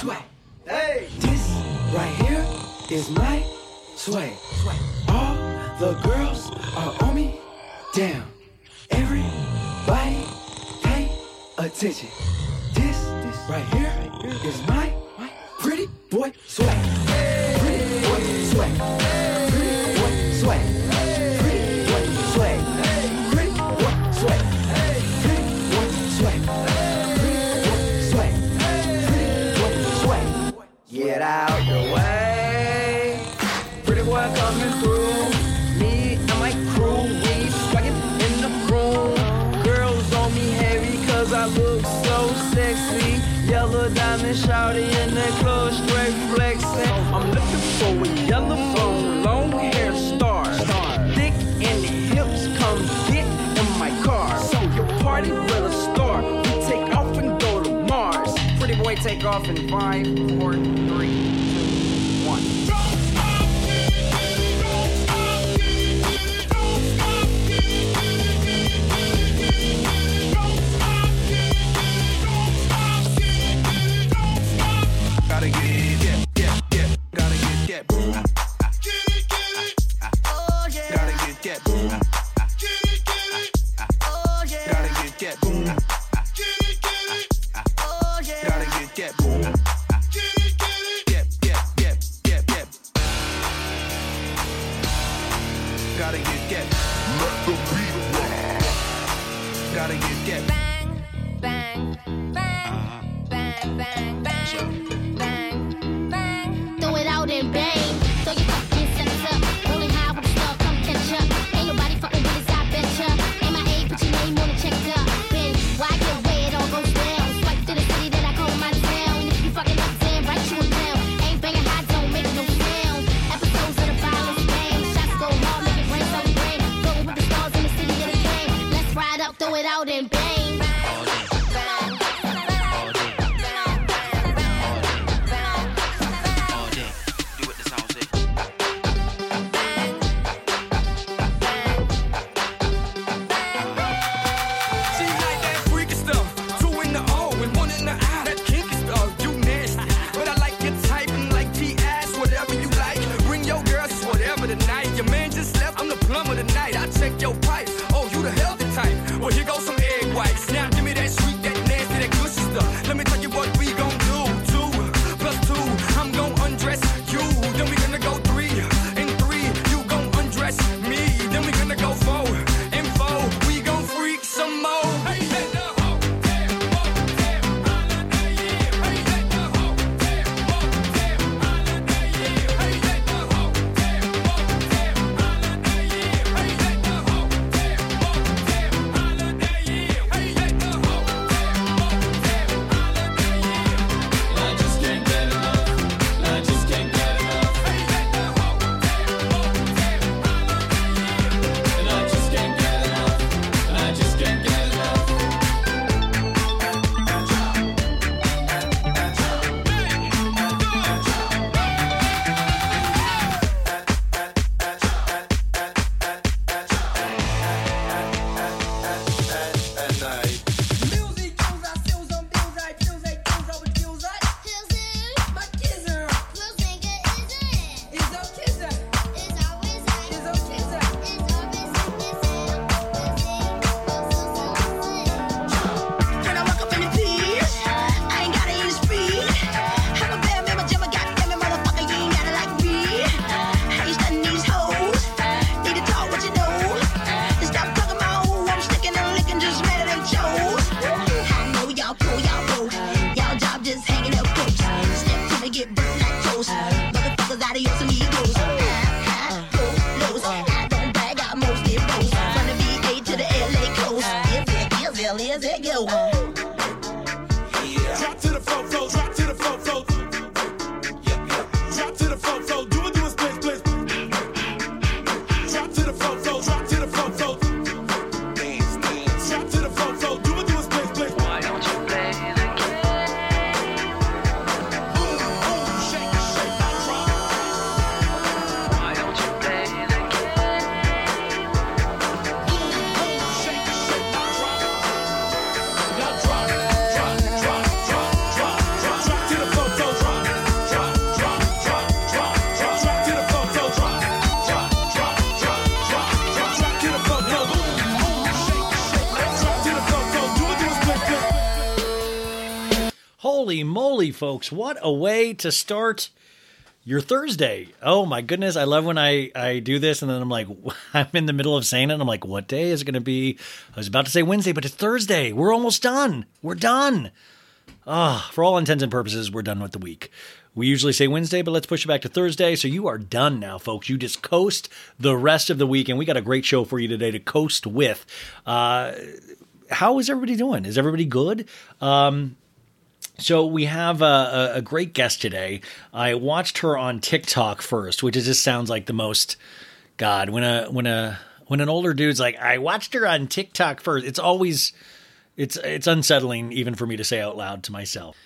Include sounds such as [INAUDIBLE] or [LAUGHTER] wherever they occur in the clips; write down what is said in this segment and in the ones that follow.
Hey, this right here is my sway. sway. All the girls are on me. Damn, everybody pay attention. This, this right here is my pretty boy sway. Pretty boy sway. Pretty boy sway. Get out the way. Pretty boy coming through. Me and my crew, we swaggin' in the room. Girls on me heavy cause I look so sexy. Yellow diamond shouty in the club, straight flexing. I'm looking for a yellow bone, long hair star. Thick in the hips, come get in my car. So your party will start. We take off and go to Mars. Pretty boy take off in five, folks. What a way to start your Thursday. Oh my goodness. I love when I, I do this and then I'm like, [LAUGHS] I'm in the middle of saying it. I'm like, what day is it going to be? I was about to say Wednesday, but it's Thursday. We're almost done. We're done. Ah, for all intents and purposes, we're done with the week. We usually say Wednesday, but let's push it back to Thursday. So you are done now, folks. You just coast the rest of the week, and we got a great show for you today to coast with. Uh, how is everybody doing? Is everybody good? Um, so we have a, a, great guest today. I watched her on TikTok first, which just sounds like the most God when a when a when an older dude's like, I watched her on TikTok first. It's always it's it's unsettling even for me to say out loud to myself.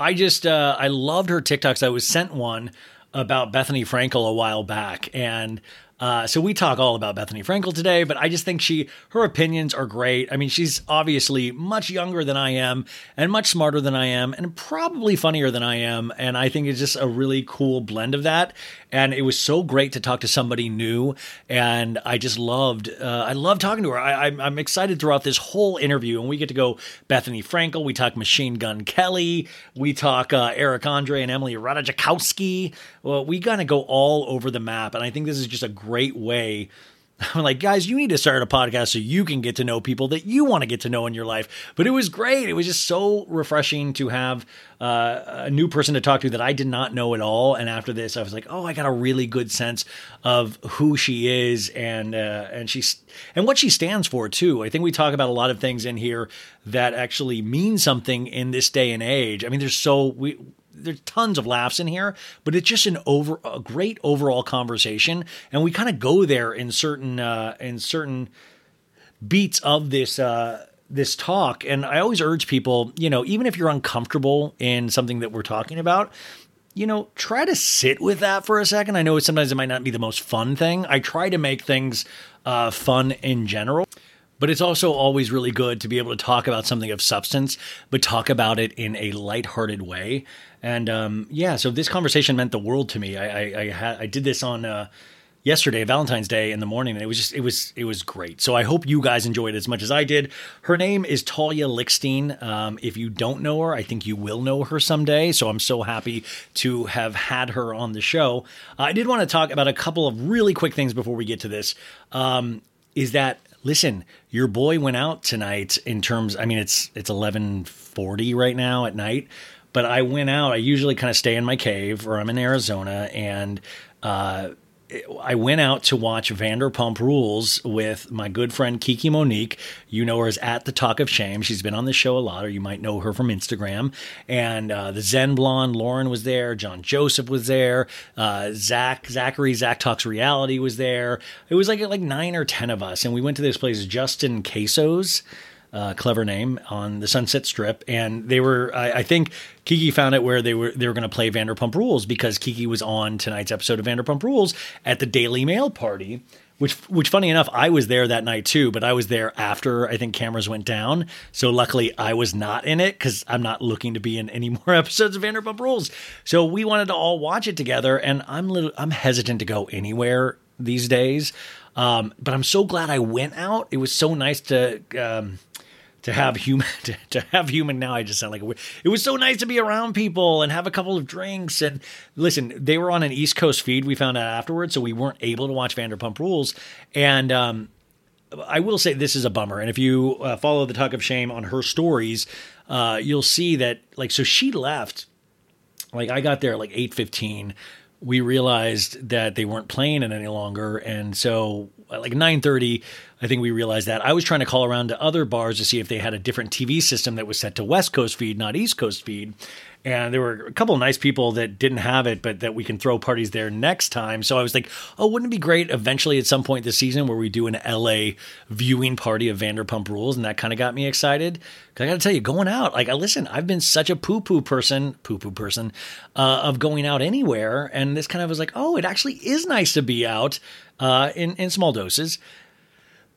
I just uh, I loved her TikToks. I was sent one about Bethenny Frankel a while back, and uh, so we talk all about Bethenny Frankel today, but I just think she her opinions are great. I mean, she's obviously much younger than I am and much smarter than I am and probably funnier than I am, and I think it's just a really cool blend of that. And it was so great to talk to somebody new, and I just loved uh, I love talking to her. I, I'm, I'm excited throughout this whole interview, and we get to go Bethenny Frankel. We talk Machine Gun Kelly. We talk uh, Eric Andre and Emily Ratajkowski. Well, we gotta go all over the map, and I think this is just a great way. [LAUGHS] I'm like, guys, you need to start a podcast so you can get to know people that you want to get to know in your life. But it was great. It was just so refreshing to have uh, a new person to talk to that I did not know at all. And after this, I was like, oh, I got a really good sense of who she is and uh, and she's and what she stands for too. I think we talk about a lot of things in here that actually mean something in this day and age. I mean, there's so we there's tons of laughs in here, but it's just an over a great overall conversation, and we kind of go there in certain uh, in certain beats of this uh, this talk. And I always urge people, you know, even if you're uncomfortable in something that we're talking about, you know, try to sit with that for a second. I know sometimes it might not be the most fun thing. I try to make things uh, fun in general. But it's also always really good to be able to talk about something of substance, but talk about it in a lighthearted way. And um, yeah, so this conversation meant the world to me. I I, I, ha- I did this on uh, yesterday, Valentine's Day in the morning, and it was just it was it was great. So I hope you guys enjoyed it as much as I did. Her name is Talia Lichstein. Um, if you don't know her, I think you will know her someday. So I'm so happy to have had her on the show. Uh, I did want to talk about a couple of really quick things before we get to this. Um, is that listen, your boy went out tonight in terms I mean it's it's 11:40 right now at night, but I went out. I usually kind of stay in my cave or I'm in Arizona and uh, I went out to watch Vanderpump Rules with my good friend Kiki Monique. You know her as at the Talk of Shame. She's been on the show a lot, or you might know her from Instagram. And uh, the Zen Blonde Lauren was there. John Joseph was there. Uh, Zach Zachary Zach Talks Reality was there. It was like like nine or ten of us, and we went to this place, Justin Queso's uh, clever name on the Sunset Strip, and they were. I, I think Kiki found it where they were they were going to play Vanderpump Rules because Kiki was on tonight's episode of Vanderpump Rules at the Daily Mail party. Which, which, funny enough, I was there that night too, but I was there after I think cameras went down. So luckily, I was not in it because I'm not looking to be in any [LAUGHS] more episodes of Vanderpump Rules. So we wanted to all watch it together, and I'm little, I'm hesitant to go anywhere these days. Um, but I'm so glad I went out. It was so nice to. Um, to have human [LAUGHS] to, to, have human now i just sound like a, it was so nice to be around people and have a couple of drinks and listen they were on an east coast feed we found out afterwards so we weren't able to watch vanderpump rules. And um, i will say this is a bummer and if you uh, follow the talk of shame on her stories uh, you'll see that like so she left like i got there at like 8.15 we realized that they weren't playing it any longer and so like 9:30 I think we realized that. I was trying to call around to other bars to see if they had a different TV system that was set to West Coast feed not East Coast feed. And there were a couple of nice people that didn't have it but that we can throw parties there next time. So I was like oh wouldn't it be great eventually at some point this season where we do an LA viewing party of Vanderpump Rules? And that kind of got me excited. Cuz I got to tell you going out like I listen I've been such a poo poo person poo poo person uh, of going out anywhere. And this kind of was like oh it actually is nice to be out uh, in in small doses.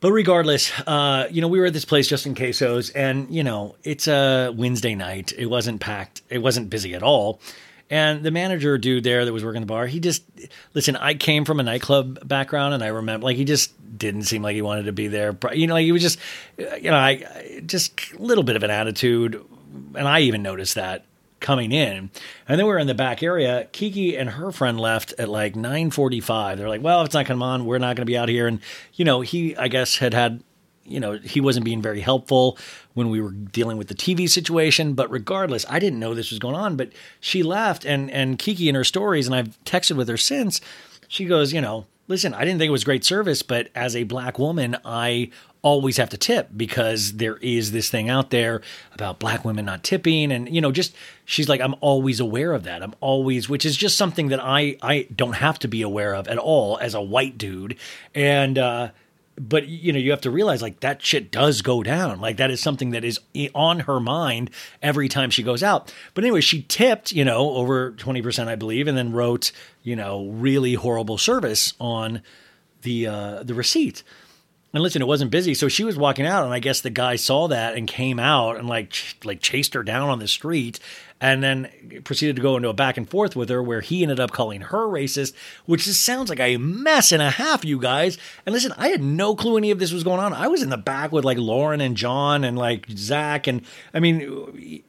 But regardless, uh, you know, we were at this place Justin Queso's, and you know, it's a Wednesday night. It wasn't packed. It wasn't busy at all. And the manager dude there that was working the bar, he just listen. I came from a nightclub background, and I remember like he just didn't seem like he wanted to be there. You know, like he was just, you know, I just a little bit of an attitude, and I even noticed that coming in. And then we were in the back area. Kiki and her friend left at like 9:45. They're like, "Well, if it's not coming on, we're not going to be out here." And you know, he I guess had had you know, he wasn't being very helpful when we were dealing with the TV situation. But regardless, I didn't know this was going on. But she left, and and Kiki in her stories, and I've texted with her since. She goes, you know, listen, I didn't think it was great service, but as a black woman, I always have to tip because there is this thing out there about black women not tipping and you know just she's like I'm always aware of that. I'm always which is just something that I I don't have to be aware of at all as a white dude and uh but you know you have to realize like that shit does go down. Like that is something that is on her mind every time she goes out. But anyway she tipped you know over 20% i believe and then wrote you know really horrible service on the uh the receipt. And listen, it wasn't busy, so she was walking out, and I guess the guy saw that and came out and like ch- like chased her down on the street, and then proceeded to go into a back and forth with her, where he ended up calling her racist, which just sounds like a mess and a half, you guys. And listen, I had no clue any of this was going on. I was in the back with like Lauren and John and like Zach, and I mean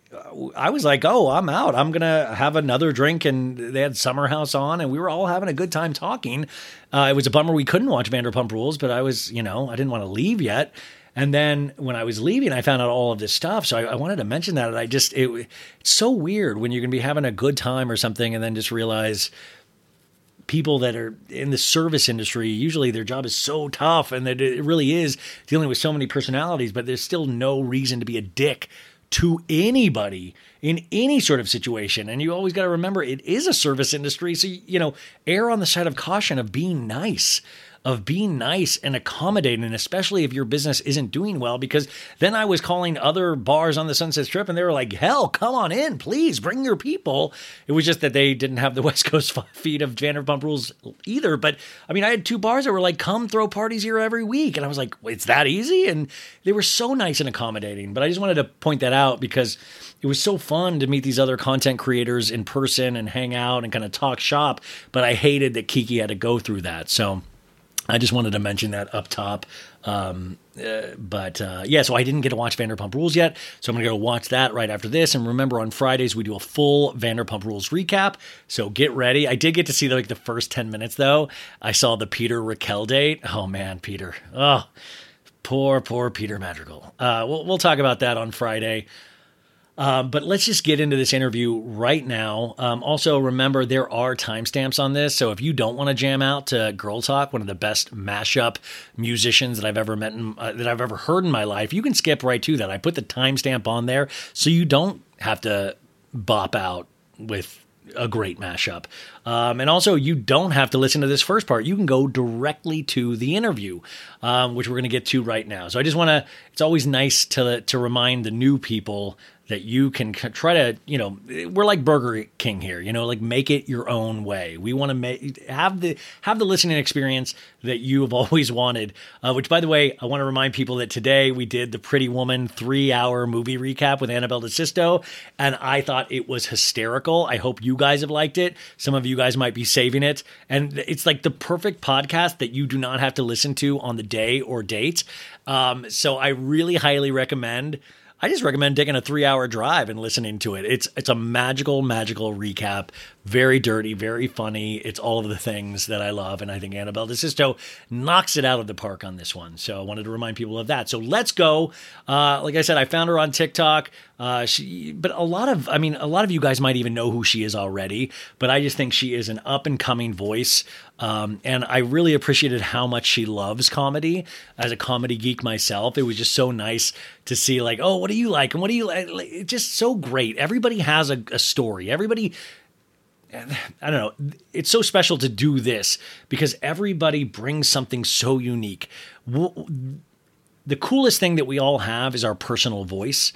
I was like, oh, I'm out. I'm going to have another drink. And they had Summer House on, and we were all having a good time talking. Uh, it was a bummer we couldn't watch Vanderpump Rules, but I was, you know, I didn't want to leave yet. And then when I was leaving, I found out all of this stuff. So I, I wanted to mention that. And I just, it, it's so weird when you're going to be having a good time or something and then just realize people that are in the service industry, usually their job is so tough and that it really is dealing with so many personalities, but there's still no reason to be a dick to anybody in any sort of situation. And you always got to remember it is a service industry. So, you know, err on the side of caution of being nice of being nice and accommodating, especially if your business isn't doing well. Because then I was calling other bars on the Sunset Strip and they were like, hell, come on in, please bring your people. It was just that they didn't have the [LAUGHS] West Coast feed of Vanderpump rules either. But I mean, I had two bars that were like, come throw parties here every week. And I was like, it's that easy? And they were so nice and accommodating. But I just wanted to point that out because it was so fun to meet these other content creators in person and hang out and kind of talk shop. But I hated that Kiki had to go through that. So, I just wanted to mention that up top. Um, uh, but uh, yeah, so I didn't get to watch Vanderpump Rules yet, so I'm gonna go watch that right after this. And remember, on Fridays we do a full Vanderpump Rules recap, so get ready. I did get to see like the first ten minutes though. I saw the Peter Raquel date. Oh man, Peter. Oh, poor poor Peter Madrigal. Uh, we'll we'll talk about that on Friday. Um, but let's just get into this interview right now. Um, also, remember there are timestamps on this, so if you don't want to jam out to Girl Talk, one of the best mashup musicians that I've ever met, in, uh, that I've ever heard in my life, you can skip right to that. I put the timestamp on there, so you don't have to bop out with a great mashup. Um, and also, you don't have to listen to this first part. You can go directly to the interview, um, which we're going to get to right now. So I just want to. It's always nice to to remind the new people that you can try to, you know, we're like Burger King here, you know, like make it your own way. We want to make have the have the listening experience that you have [LAUGHS] always wanted. Uh, which, by the way, I want to remind people that today we did the Pretty Woman three hour movie recap with Annabelle DeSisto, and I thought it was hysterical. I hope you guys have liked it. Some of you guys might be saving it, and it's like the perfect podcast that you do not have to listen to on the day or date. Um, so I really highly recommend. I just recommend taking a three hour drive and listening to it. It's it's a magical, magical recap. Very dirty, very funny. It's all of the things that I love, and I think Annabelle DeSisto knocks it out of the park on this one. So I wanted to remind people of that. So let's go. Uh, like I said, I found her on TikTok. Uh, she, but a lot of, I mean, a lot of you guys might even know who she is already. But I just think she is an up and coming voice, um, and I really appreciated how much she loves comedy. As a comedy geek myself, it was just so nice to see, like, oh, what do you like, and what do you like? It's just so great. Everybody has a, a story. Everybody I don't know. It's so special to do this because everybody brings something so unique. The coolest thing that we all have is our personal voice.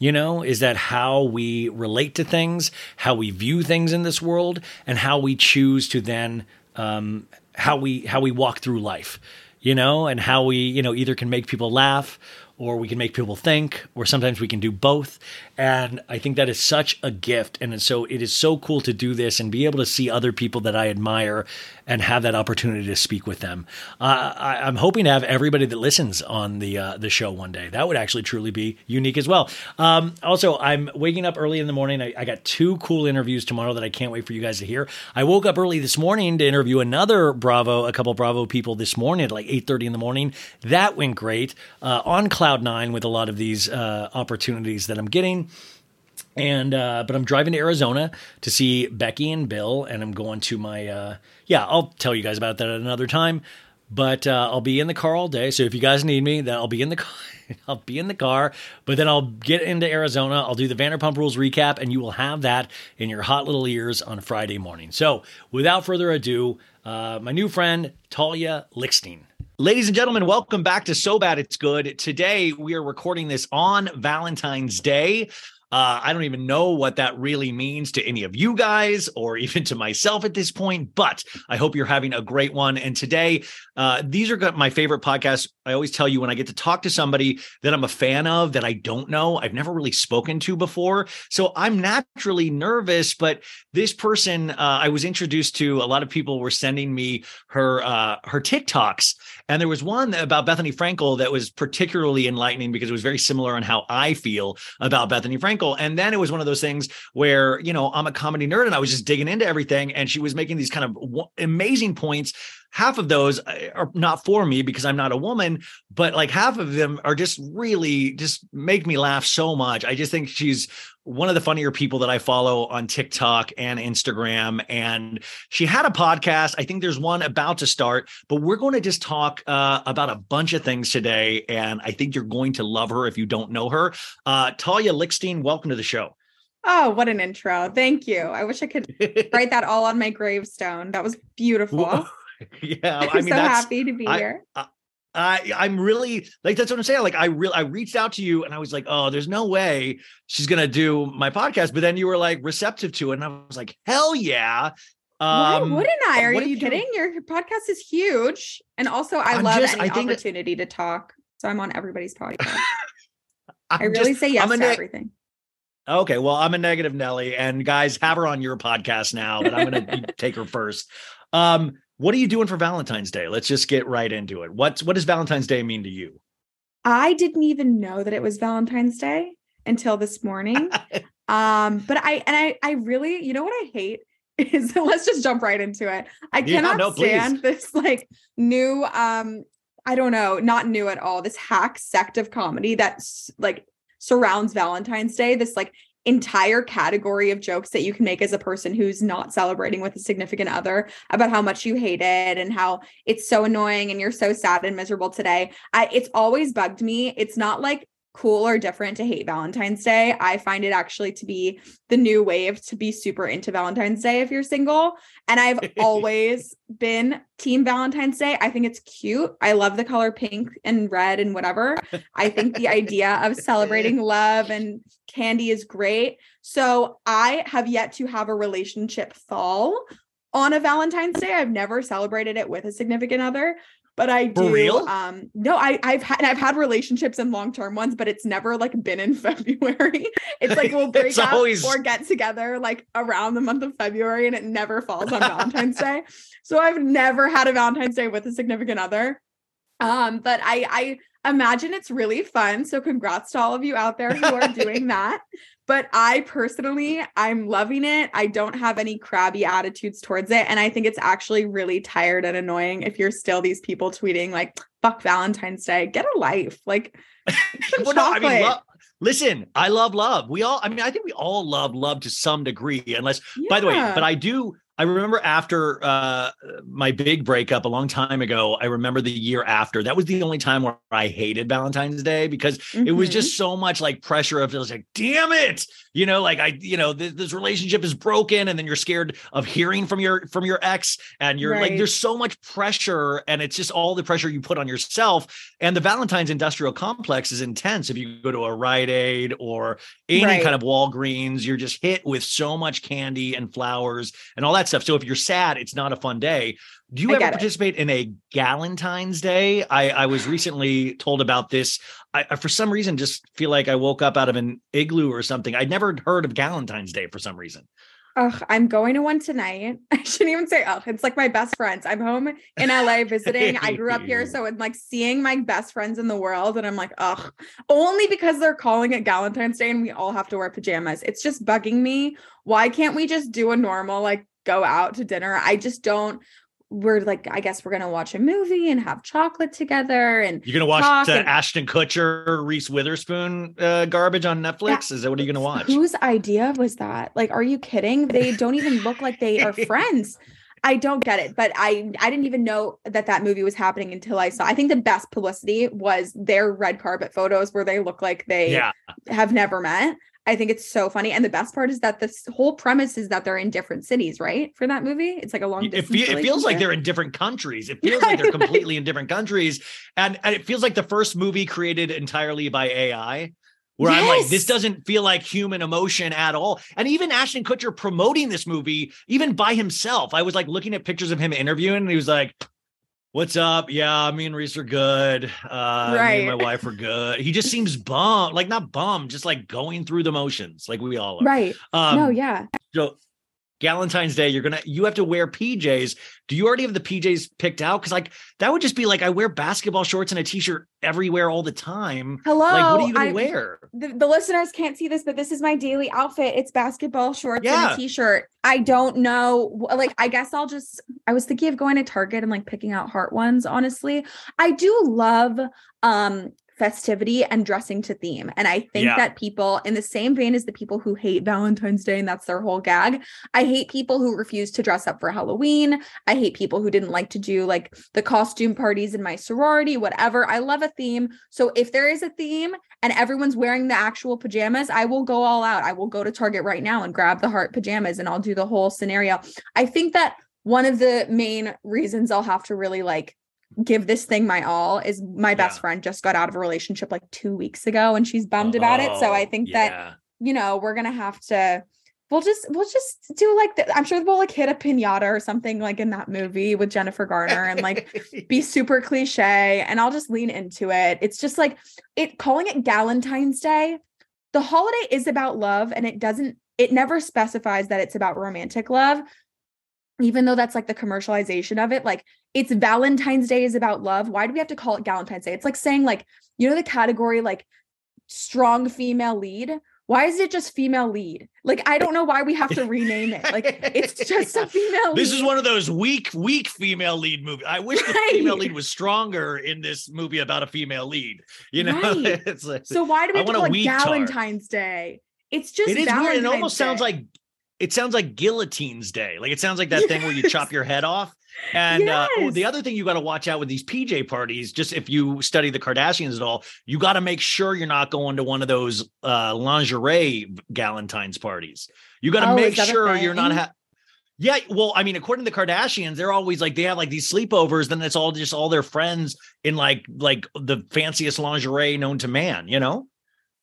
You know, is that how we relate to things, how we view things in this world, and how we choose to then um, how we how we walk through life you know, and how we, you know, either can make people laugh or we can make people think, or sometimes we can do both. And I think that is such a gift. And so it is so cool to do this and be able to see other people that I admire and have that opportunity to speak with them. Uh, I, am hoping to have everybody that listens on the uh, the show one day. That would actually truly be unique as well. Um, also, I'm waking up early in the morning. I, I, got two cool interviews tomorrow that I can't wait for you guys to hear. I woke up early this morning to interview another Bravo, a couple Bravo people this morning at like 8:30 in the morning. That went great uh, on cloud nine with a lot of these uh, opportunities that I'm getting and uh, but I'm driving to Arizona to see Becky and Bill, and I'm going to my uh, yeah. I'll tell you guys about that at another time. But uh, I'll be in the car all day, so if you guys need me, then I'll be in the car. [LAUGHS] I'll be in the car, but then I'll get into Arizona. I'll do the Vanderpump Rules recap, and you will have that in your hot little ears on Friday morning. So, without further ado, uh, my new friend Talia Lichstein. Ladies and gentlemen, welcome back to So Bad It's Good. Today we are recording this on Valentine's Day. Uh, I don't even know what that really means to any of you guys or [LAUGHS] even to myself at this point, but I hope you're having a great one. And today, uh, these are my favorite podcasts. I always tell you when I get to talk to somebody that I'm a fan of that I don't know, I've never really spoken to before. So I'm naturally nervous, but this person uh, I was introduced to, a lot of people were sending me her uh, her TikToks. And there was one about Bethenny Frankel that was particularly enlightening because it was very similar on how I feel about Bethenny Frankel and then it was one of those things where, you know, I'm a comedy nerd and I was just digging into everything. And she was making these kind of w- amazing points. Half of those uh, are not for me because I'm not a woman, but like half of them are just really just make me laugh so much. I just think she's one of the funnier people that I follow on TikTok and Instagram. And she had a podcast. I think there's one about to start, but we're going to just talk uh, about a bunch of things today. And I think you're going to love her if you don't know her. Uh, Talia Lichstein, welcome to the show. Oh, what an intro. Thank you. I wish I could [LAUGHS] write that all on my gravestone. That was beautiful. [LAUGHS] yeah. [LAUGHS] I'm I mean, so happy to be I, here. I, I I'm really like that's what I'm saying. Like I really I reached out to you and I was like, oh, there's no way she's gonna do my podcast. But then you were like receptive to it, and I was like, hell yeah. Um, Why wouldn't I? Are you, kidding? Your, podcast is huge, and also I I'm love just, any opportunity that, to talk. So I'm on everybody's podcast. [LAUGHS] I really just, say yes to ne- everything. Okay, well, I'm a negative Nelly, and guys, have her on your podcast now, but I'm gonna take her first. Um, what are you doing for Valentine's Day? Let's just get right into it. What's what does Valentine's Day mean to you? I didn't even know that it was Valentine's Day until this morning. [LAUGHS] um, but I and I I really, you know what I hate [LAUGHS] is [LAUGHS] let's just jump right into it. I yeah, cannot no, stand this like new um I don't know, not new at all. This hack sect of comedy that's like surrounds Valentine's Day, this like entire category of jokes that you can make as a person who's not celebrating with a significant other about how much you hate it and how it's so annoying and you're so sad and miserable today. I it's always bugged me. It's not like cool or different to hate Valentine's Day. I find it actually to be the new wave to be super into Valentine's Day if you're single. And I've [LAUGHS] always been team Valentine's Day. I think it's cute. I love the color pink and red and whatever. I think the idea of [LAUGHS] celebrating love and candy is great. So I have yet to have a relationship fall on a Valentine's Day. I've never celebrated it with a significant other, but I do. For real? Um, no, I, I've had I've had relationships and long term ones, but it's never like been in [LAUGHS] February. It's like we'll [LAUGHS] break up always... or get together like around the month of February, and it never falls on Valentine's Day. So I've never had a Valentine's Day with a significant other. Um, but I I imagine it's really fun. So congrats to all of you out there who are [LAUGHS] doing that. But I personally, I'm loving it. I don't have any crabby attitudes towards it. And I think it's actually really tired and annoying if you're still these people tweeting like, fuck Valentine's Day, get a life. Like, [LAUGHS] well, no, I mean, lo- listen, I love love. We all, I mean, I think we all love love to some degree, unless, yeah. by the way, but I do, I remember after uh, my big breakup a long time ago, I remember the year after. That was the only time where I hated Valentine's Day because mm-hmm. it was just mm-hmm. so much like pressure of it was like, damn it, you know, like I, you know, th- this relationship is broken, and then you're scared of hearing from your from your ex, and you're right. like, there's so much pressure, and it's just all the pressure you put on yourself. And the Valentine's industrial complex is intense. If you go to a Rite Aid or any right. kind of Walgreens, you're just hit with so much candy and flowers and all that that stuff. So if you're sad, it's not a fun day. Do you I ever participate it. in a Galentine's Day? I, I was recently told about this. I, I, for some reason, just feel like I woke up out of an igloo or something. I'd never heard of Galentine's Day for some reason. Ugh, I'm going to one tonight. [LAUGHS] I shouldn't even say ugh. It's like my best friends. I'm home in LA [LAUGHS] visiting. I grew up here. So it's like seeing my best friends in the world. And I'm like, ugh, only because they're calling it Galentine's Day and we all have to wear pajamas. It's just bugging me. Why can't we just do a normal, like go out to dinner? I just don't we're like, I guess we're gonna watch a movie and have chocolate together. And you're gonna watch the and, Ashton Kutcher, Reese Witherspoon uh, garbage on Netflix. Is that what are you gonna watch? Whose idea was that? Like, are you kidding? They don't even look like they are [LAUGHS] friends. I don't get it, but I I didn't even know that that movie was happening until I saw. I think the best publicity was their red carpet photos where they look like they yeah. have never met. I think it's so funny. And the best part is that this whole premise is that they're in different cities, right? For that movie, it's like a long. It, fe- it feels like they're in different countries. It [LAUGHS] feels like they're completely in different countries, and, and it feels like the first movie created entirely by AI. Where yes. I'm like, this doesn't feel like human emotion at all. And even Ashton Kutcher promoting this movie, even by himself, I was like looking at pictures of him interviewing, and he was like, What's up? Yeah, me and Reese are good. Uh, right. Me and my wife are good. He just seems bummed, like not bummed, just like going through the motions, like we all are. Right. Um, no, yeah. So Valentine's Day, you're gonna you have to wear PJs. Do you already have the PJs picked out? Because like that would just be like I wear basketball shorts and a t-shirt everywhere all the time. Hello, like what are you gonna I, wear? The, the, listeners can't see this, but this is my daily outfit. It's basketball shorts yeah. and a t-shirt. I don't know. Like I guess I'll just. I was thinking of going to Target and like picking out heart ones. Honestly, I do love um festivity and dressing to theme. And I think yeah. that people, in the same vein as the people who hate Valentine's Day and that's their whole gag, I hate people who refuse to dress up for Halloween. I hate people who didn't like to do like the costume parties in my sorority, whatever. I love a theme. So if there is a theme and everyone's wearing the actual pajamas, I will go all out. I will go to Target right now and grab the heart pajamas and I'll do the whole scenario. I think that one of the main reasons I'll have to really like give this thing my all is my best yeah. friend just got out of a relationship like two weeks ago and she's bummed oh, about it. So I oh, think yeah. that, you know, we're gonna have to we'll just we'll just do like the, I'm sure we'll like hit a pinata or something like in that movie with Jennifer Garner and like be [LAUGHS] super cliche and I'll just lean into it. It's just like it calling it Galentine's Day. The holiday is about love and it doesn't it never specifies that it's about romantic love even though that's like the commercialization of it, like it's Valentine's Day is about love. Why do we have to call it Galentine's Day? It's like saying, like, you know, the category like strong female lead. Why is it just female lead? Like, I don't know why we have to rename it. Like, it's [LAUGHS] just a female This lead. is one of those weak, weak female lead movies. I wish right. the female lead was stronger in this movie about a female lead. You know, [LAUGHS] right. it's like, so why do we have to call it Galentine's Day? It's just it is Valentine's weird. It almost Day. sounds like it sounds like guillotine's day. Like it sounds like that yes. thing where you chop your head off. [LAUGHS] And yes. uh, oh, the other thing you got to watch out with these PJ parties, just if you study the Kardashians at all, you got to make sure you're not going to one of those uh, lingerie Galentine's parties. You got to oh, make sure you're not. Ha- yeah, well, I mean, according to the Kardashians, they're always like they have like these sleepovers. Then it's all just all their friends in like like the fanciest lingerie known to man. You know.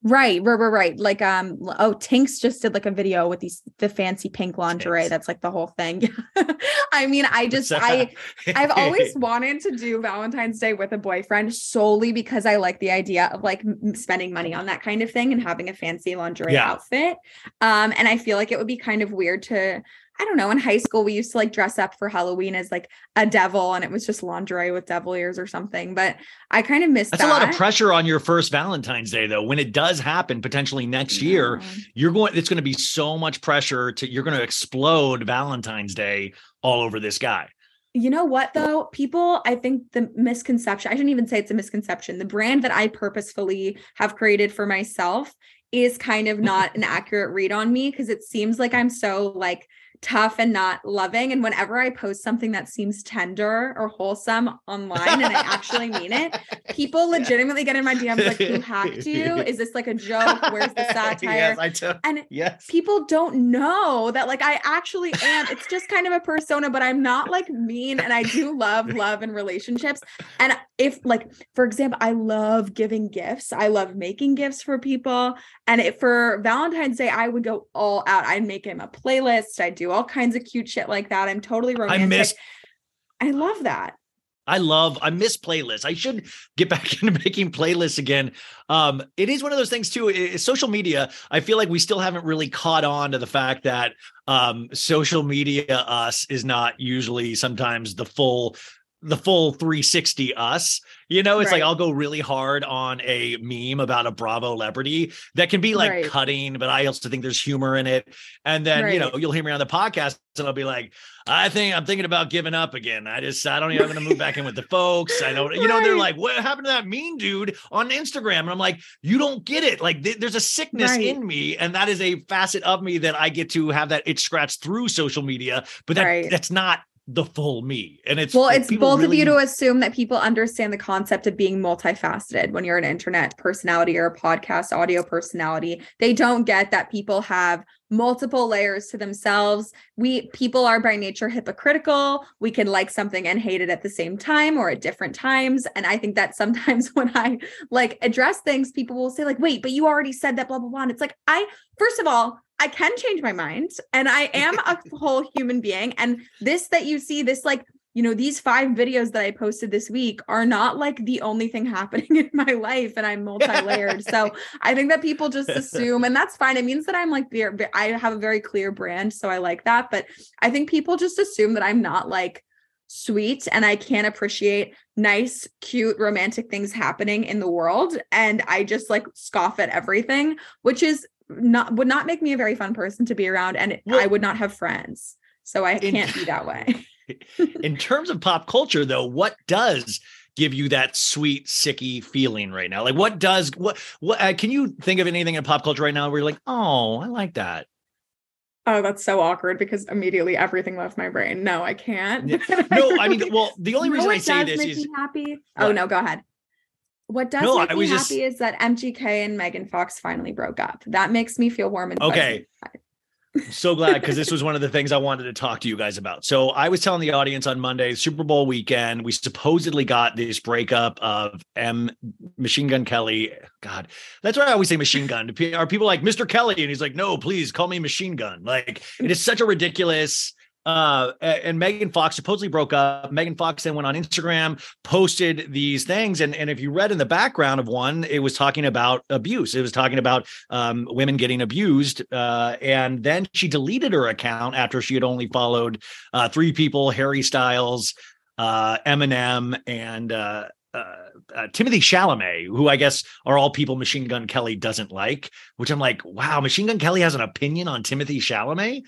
Right, right, right, right. Like um oh Tinx just did like a video with these the fancy pink lingerie. That's like the whole thing. [LAUGHS] I mean, I just I [LAUGHS] I've always [LAUGHS] wanted to do Valentine's Day with a boyfriend solely because I like the idea of like spending money on that kind of thing and having a fancy lingerie yeah. outfit. Um and I feel like it would be kind of weird to I don't know, in high school, we used to like dress up for Halloween as like a devil and it was just lingerie with devil ears or something. But I kind of missed That's that. a lot of pressure on your first Valentine's Day, though. When it does happen potentially next year, you're going, it's going to be so much pressure to, you're going to explode Valentine's Day all over this guy. You know what though? People, I think the misconception, I shouldn't even say it's a misconception. The brand that I purposefully have created for myself is kind of not an [LAUGHS] accurate read on me because it seems like I'm so like tough and not loving. And whenever I post something that seems tender or wholesome online and I actually mean it, [LAUGHS] people legitimately get in my DMs like, who hacked [LAUGHS] you? Is this like a joke? Where's the [LAUGHS] satire? yes, I do. And yes. people don't know that like I actually am. It's just kind of a persona, but I'm not like mean. And I do love love and relationships. And if like, for example, I love giving gifts. I love making gifts for people. And it for Valentine's Day, I would go all out. I'd make him a playlist. I'd do do all kinds of cute shit like that. I'm totally romantic. I miss I love that. I love, I miss playlists. I should get back [LAUGHS] into making playlists again. Um, it is one of those things too. It, social media, I feel like we still haven't really caught on to the fact that um, social media us is not usually sometimes the full the full 360 us. You know, it's right. like I'll go really hard on a meme about a Bravo celebrity that can be like right. cutting, but I also think there's humor in it. And then, right. you know, you'll hear me on the podcast and I'll be like, I think I'm thinking about giving up again. I just, I don't even, I'm going to move back in with the [LAUGHS] folks. I don't, you know, they're like, what happened to that mean dude on Instagram? And I'm like, you don't get it. Like, th- there's a sickness in me. And that is a facet of me that I get to have that itch scratched through social media, but that, that's not the full me. And it's well, it's both really... of you to assume that people understand the concept of being multifaceted when you're an internet personality or a podcast audio personality. They don't get that people have multiple layers to themselves. We people are by nature hypocritical. We can like something and hate it at the same time or at different times. And I think that sometimes [LAUGHS] when I like address things, people will say, like, wait, but you already said that, blah, blah, blah. And it's like, I first of all, I can change my mind and I am a [LAUGHS] whole human being. And this that you see, this like, you know, these five videos that I posted this week are not like the only thing [LAUGHS] happening in my life and I'm multi-layered. so I think that people just assume, and that's fine. It means that I'm like, I have a very clear brand. So I like that. But I think people just assume that I'm not like, sweet and I can't appreciate nice, cute, romantic things happening in the world. And I just like scoff at everything, which is not would not make me a very fun person to be around and I would not have friends. So I in, can't be that way. [LAUGHS] in terms of pop culture though, what does give you that sweet sicky feeling right now? Like what does what what uh, can you think of anything in pop culture right now where you're like, "Oh, I like that." Oh, that's so awkward because immediately everything left my brain. No, I can't. no, I mean, [LAUGHS] well, the only reason I say this is happy. Oh, what? Oh no, go ahead. What does no, make me happy just... is that MGK and Megan Fox finally broke up. That makes me feel warm and okay. so glad because this was one of the things I wanted to talk to you guys about. So I was telling the audience on Monday, Super Bowl weekend, we supposedly got this breakup of M Machine Gun Kelly. God, that's why I always say Machine Gun. Are people like Mr. Kelly? And he's like, no, please call me Machine Gun. Like it is such a ridiculous uh, and Megan Fox supposedly broke up. Megan Fox then went on Instagram, posted these things, and and if you read in the background of one, it was talking about abuse. It was talking about um, women getting abused, uh, and then she deleted her account after she had only followed uh, three people: Harry Styles, uh, Eminem, and. Uh, uh, uh, Timothée Chalamet, who I guess are all people Machine Gun Kelly doesn't like, which I'm like, wow, Machine Gun Kelly has an opinion on Timothée Chalamet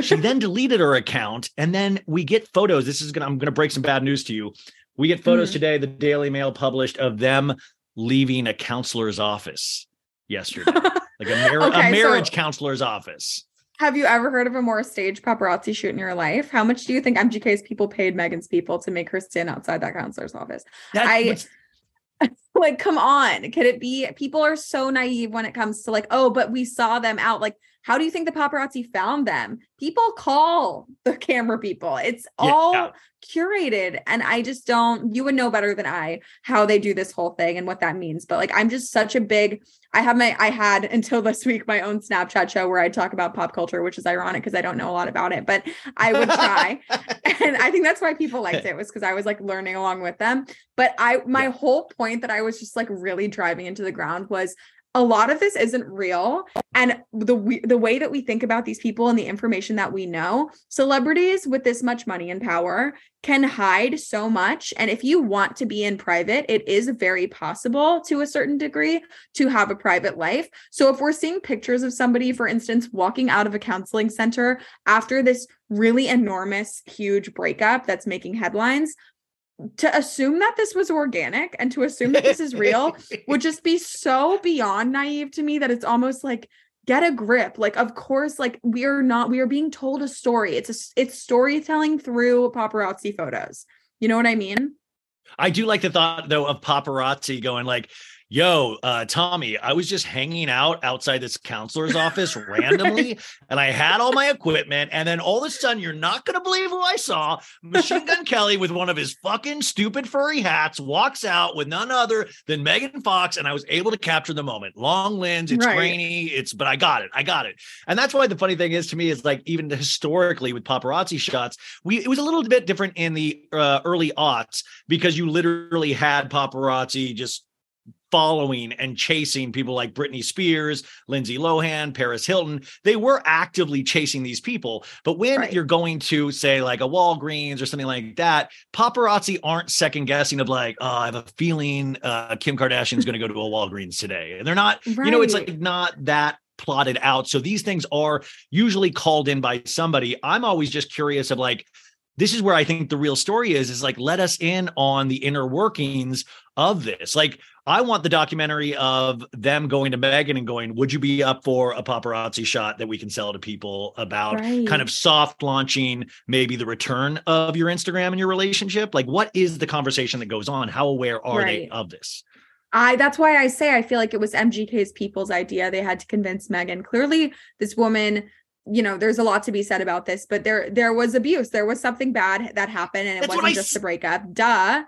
she then deleted her account, and then we get photos. This is gonna I'm gonna break some bad news to you. We get photos mm today. The Daily Mail published of them leaving a counselor's office yesterday, [LAUGHS] like a, mar- okay, a marriage so- counselor's office. Have you ever heard of a more staged paparazzi shoot in your life? How much do you think MGK's people paid Megan's people to make her stand outside that counselor's office? I [LAUGHS] like, come on. Could it be people are so naive when it comes to like, oh, but we saw them out. Like, how do you think the paparazzi found them? People call [LAUGHS] the camera people. It's all yeah. curated. And I just don't, you would know better than I how they do this whole thing and what that means. But like, I'm just such a big, I have my, I had until this week my own Snapchat show where I talk about pop culture, which is ironic because I don't know a lot about it, but I would try. [LAUGHS] and I think that's why people liked it was because I was like learning along with them. But I, my yeah. whole point that I was just like really driving into the ground was a lot of this isn't real. And the the way that we think about these people and the information that we know celebrities with this much money and power can hide so much. And if you want to be in private it is very possible to a certain degree to have a private life. So if we're seeing pictures of somebody for instance walking out of a counseling center after this really enormous huge breakup that's making headlines to assume that this was organic and to assume that this is real would just be so beyond naive to me that it's almost like get a grip. Like of course like we are not we are being told a story. It's a it's storytelling through paparazzi photos. You know what i mean? I do like the thought though of paparazzi going like yo, uh, Tommy, I was just hanging out outside this counselor's office randomly, [LAUGHS] and I had all my equipment. And then all of a sudden, you're not going to believe who I saw. Machine Gun Kelly with one of his fucking stupid furry hats walks out with none other than Megan Fox. And I was able to capture the moment. Long lens, it's right. grainy, it's, but I got it. I got it. And that's why the funny thing is to me is like, even historically with paparazzi shots, we, it was a little bit different in the uh, early aughts because you literally had paparazzi just following and chasing people like Britney Spears, Lindsay Lohan, Paris Hilton. They were actively chasing these people. But when right. you're going to say like a Walgreens or something like that, paparazzi aren't second guessing of like, oh, I have a feeling uh, Kim Kardashian's going to go to a Walgreens today. And they're not, right. you know, it's like not that plotted out. So these things are usually called in by somebody. I'm always just curious of like, this is where I think the real story is, is like, let us in on the inner workings of this. Like, I want the documentary of them going to Megan and going, Would you be up for a paparazzi shot that we can sell to people about right. kind of soft launching maybe the return of your Instagram and your relationship? Like, what is the conversation that goes on? How aware are right. they of this? I that's why I say I feel like it was MGK's people's idea. They had to convince Megan. Clearly, this woman you know there's a lot to be said about this but there there was abuse there was something bad that happened and it That's wasn't just s- a breakup duh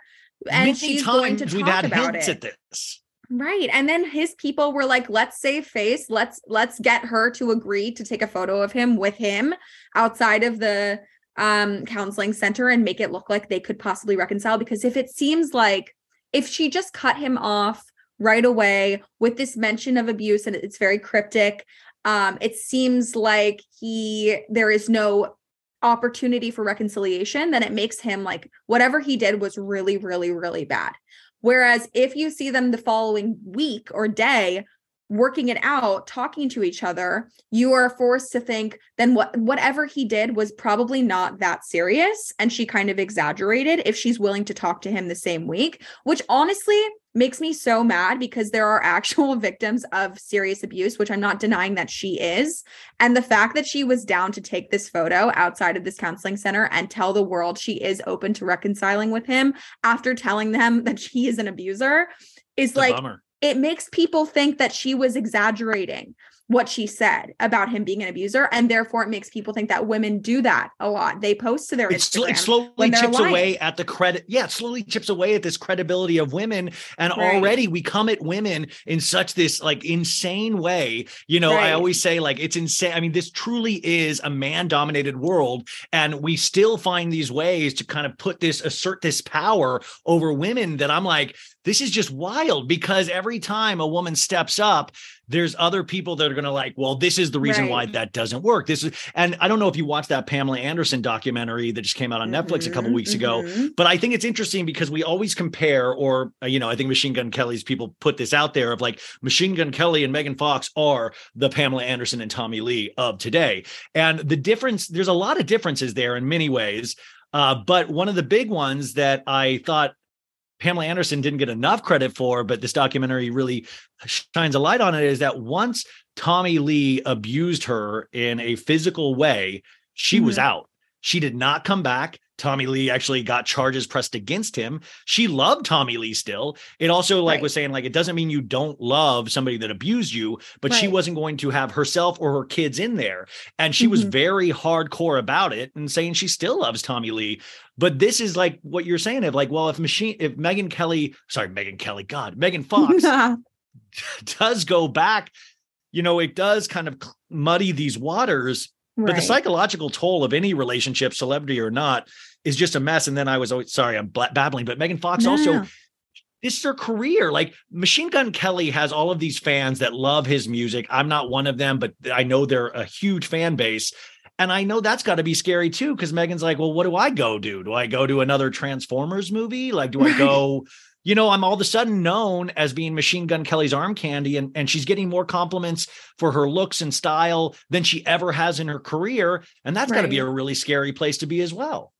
and Many she's going to talk about it. At this. Right. And then his people were like, let's save face. Let's let's get her to agree to take a photo of him with him outside of the um counseling center and make it look like they could possibly reconcile. Because if it seems like if she just cut him off right away with this mention of abuse and it's very cryptic, um, it seems like he there is no opportunity for reconciliation, then it makes him like whatever he did was really, really, really bad. Whereas if you see them the following week or day working it out, talking to each other, you are forced to think then what whatever he did was probably not that serious and she kind of exaggerated if she's willing to talk to him the same week, which honestly makes me so mad because there are [LAUGHS] actual victims of serious abuse, which I'm not denying that she is. And the fact that she was down to take this photo outside of this counseling center and tell the world she is open to reconciling with him after telling them [LAUGHS] that she is an abuser is like, it makes people think that she was exaggerating what she said about him being an abuser and therefore it makes people think that women do that a lot they post to their it, Instagram it slowly chips lying. away at the credit yeah it slowly chips away at this credibility of women and right. already we come at women in such this like insane way you know right. i always say like it's insane i mean this truly is a man dominated world and we still find these ways to kind of put this assert this power over women that i'm like this is just wild because every time a woman steps up there's other people that are going to like, well, this is the reason right. why that doesn't work. This is, and I don't know if you watched that Pamela Anderson documentary that just came out on mm-hmm, Netflix a couple weeks mm-hmm. ago, but I think it's interesting because we always compare, or, uh, you know, I think Machine Gun Kelly's people put this out there of like Machine Gun Kelly and Megan Fox are the Pamela Anderson and Tommy Lee of today. And the difference, there's a lot of differences there in many ways. Uh, but one of the big ones that I thought Pamela Anderson didn't get enough credit for, but this documentary really shines a light on it is that once Tommy Lee abused her in a physical way, she mm-hmm. was out. She did not come back. Tommy Lee actually got charges pressed against him. She loved Tommy Lee still. It also like right. was saying like it doesn't mean you don't love somebody that abused you, but right. she wasn't going to have herself or her kids in there. And she mm-hmm. was very hardcore about it and saying she still loves Tommy Lee. But this is like what you're saying of like, well, if machine if Megan Kelly, sorry, Megan Kelly, God, Megan [LAUGHS] Fox does go back, you know, it does kind of muddy these waters Right. But the psychological toll of any relationship, celebrity or not, is just a mess. And then I was always sorry, I'm babbling, but Megan Fox no. also this is her career. Like Machine Gun Kelly has all of these fans that love his music. I'm not one of them, but I know they're a huge fan base. And I know that's got to be scary too, because Megan's like, well, what do I go do? Do I go to another Transformers movie? Like, do I go you know, I'm all of a sudden known as being Machine Gun Kelly's arm candy, and, and she's getting more compliments for her looks and style than she ever has in her career. And that's right. got to be a really scary place to be as well.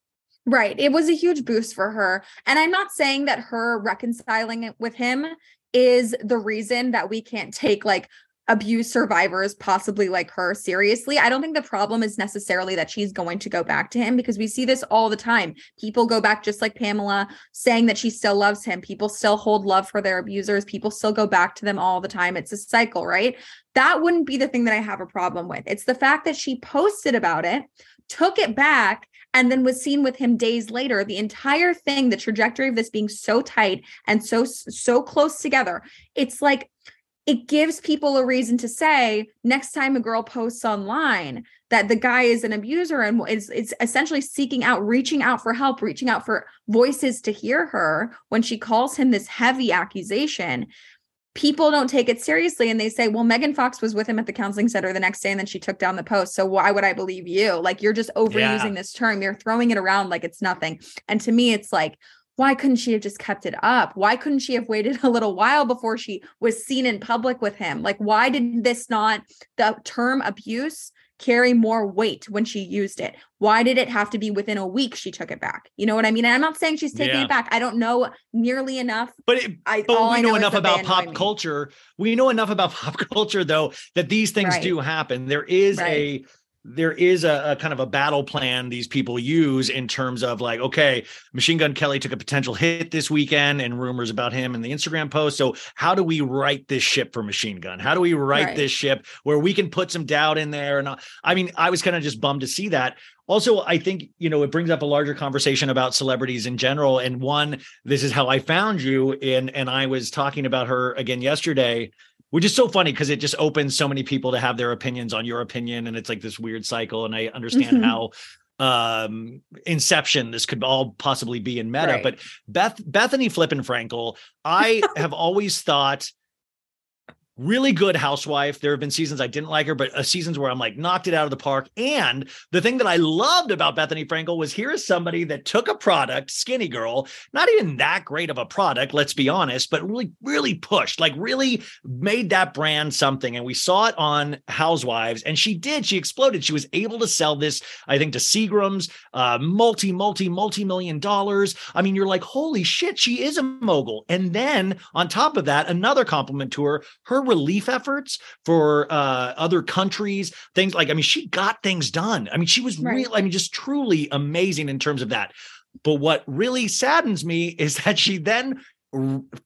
Right. It was a huge boost for her. And I'm not saying that her reconciling it with him is the reason that we can't take like abuse survivors possibly like her seriously. I don't think the problem is necessarily that she's going to go back to him because we see this all the time. People go back just like Pamela saying that she still loves him. People still hold love for their abusers. People still go back to them all the time. It's a cycle, right? That wouldn't be the thing that I have a problem with. It's the fact that she posted about it, took it back and then was seen with him days later the entire thing the trajectory of this being so tight and so so close together it's like it gives people a reason to say next time a girl posts online that the guy is an abuser and is, is essentially seeking out, reaching out for help, reaching out for voices to hear her when she calls him this heavy accusation. People don't take it seriously and they say, well, Megan Fox was with him at the counseling center the next day and then she took down the post. So why would I believe you? Like you're just overusing yeah. this term. You're throwing it around like it's nothing. And to me, it's like, why couldn't she have just kept it up? Why couldn't she have waited [LAUGHS] a little while before she was seen in public with him? Like, why did this not, the term abuse, carry more weight when she used it? Why did it have to be within a week she took it back? You know what I mean? And I'm not saying she's taking yeah. it back. I don't know nearly enough. But it, I, but we know, know enough about pop culture. We know enough about [LAUGHS] pop culture though that these things right. do happen. There is right. a there is a, a, kind of a battle plan these people use in terms of like, okay, Machine Gun Kelly took a potential hit this weekend and rumors about him in the Instagram post. So how do we right this ship for Machine Gun? How do we write right. this ship where we can put some doubt in there? And I mean, I was kind of just bummed to see that. Also, I think, you know, it brings up a larger conversation about celebrities in general. And one, this is how I found you in, and I was talking about her again yesterday which is so funny because it just opens so many people to have their opinions on your opinion and it's like this weird cycle and i understand mm-hmm. how um inception this could all possibly be in meta right. but beth bethenny flippin frankel i [LAUGHS] have always thought really good housewife. There have been seasons I didn't like her, but uh, seasons where I'm like knocked it out of the park. And the thing that I loved about Bethenny Frankel was here is somebody that took a product, Skinny Girl, not even that great of a product, let's be honest, but really, really pushed, like really made that brand something. And we saw it on Housewives, and she did. She exploded. She was able to sell this, I think, to Seagram's, uh, multi, multi, multi million dollars. I mean, you're like, holy shit, she is a mogul. And then on top of that, another compliment to her, her relief efforts for uh, other countries, things like, I mean, she got things done. I mean, she was right. real, I mean, just truly amazing in terms of that. But what really saddens me is [LAUGHS] that she then,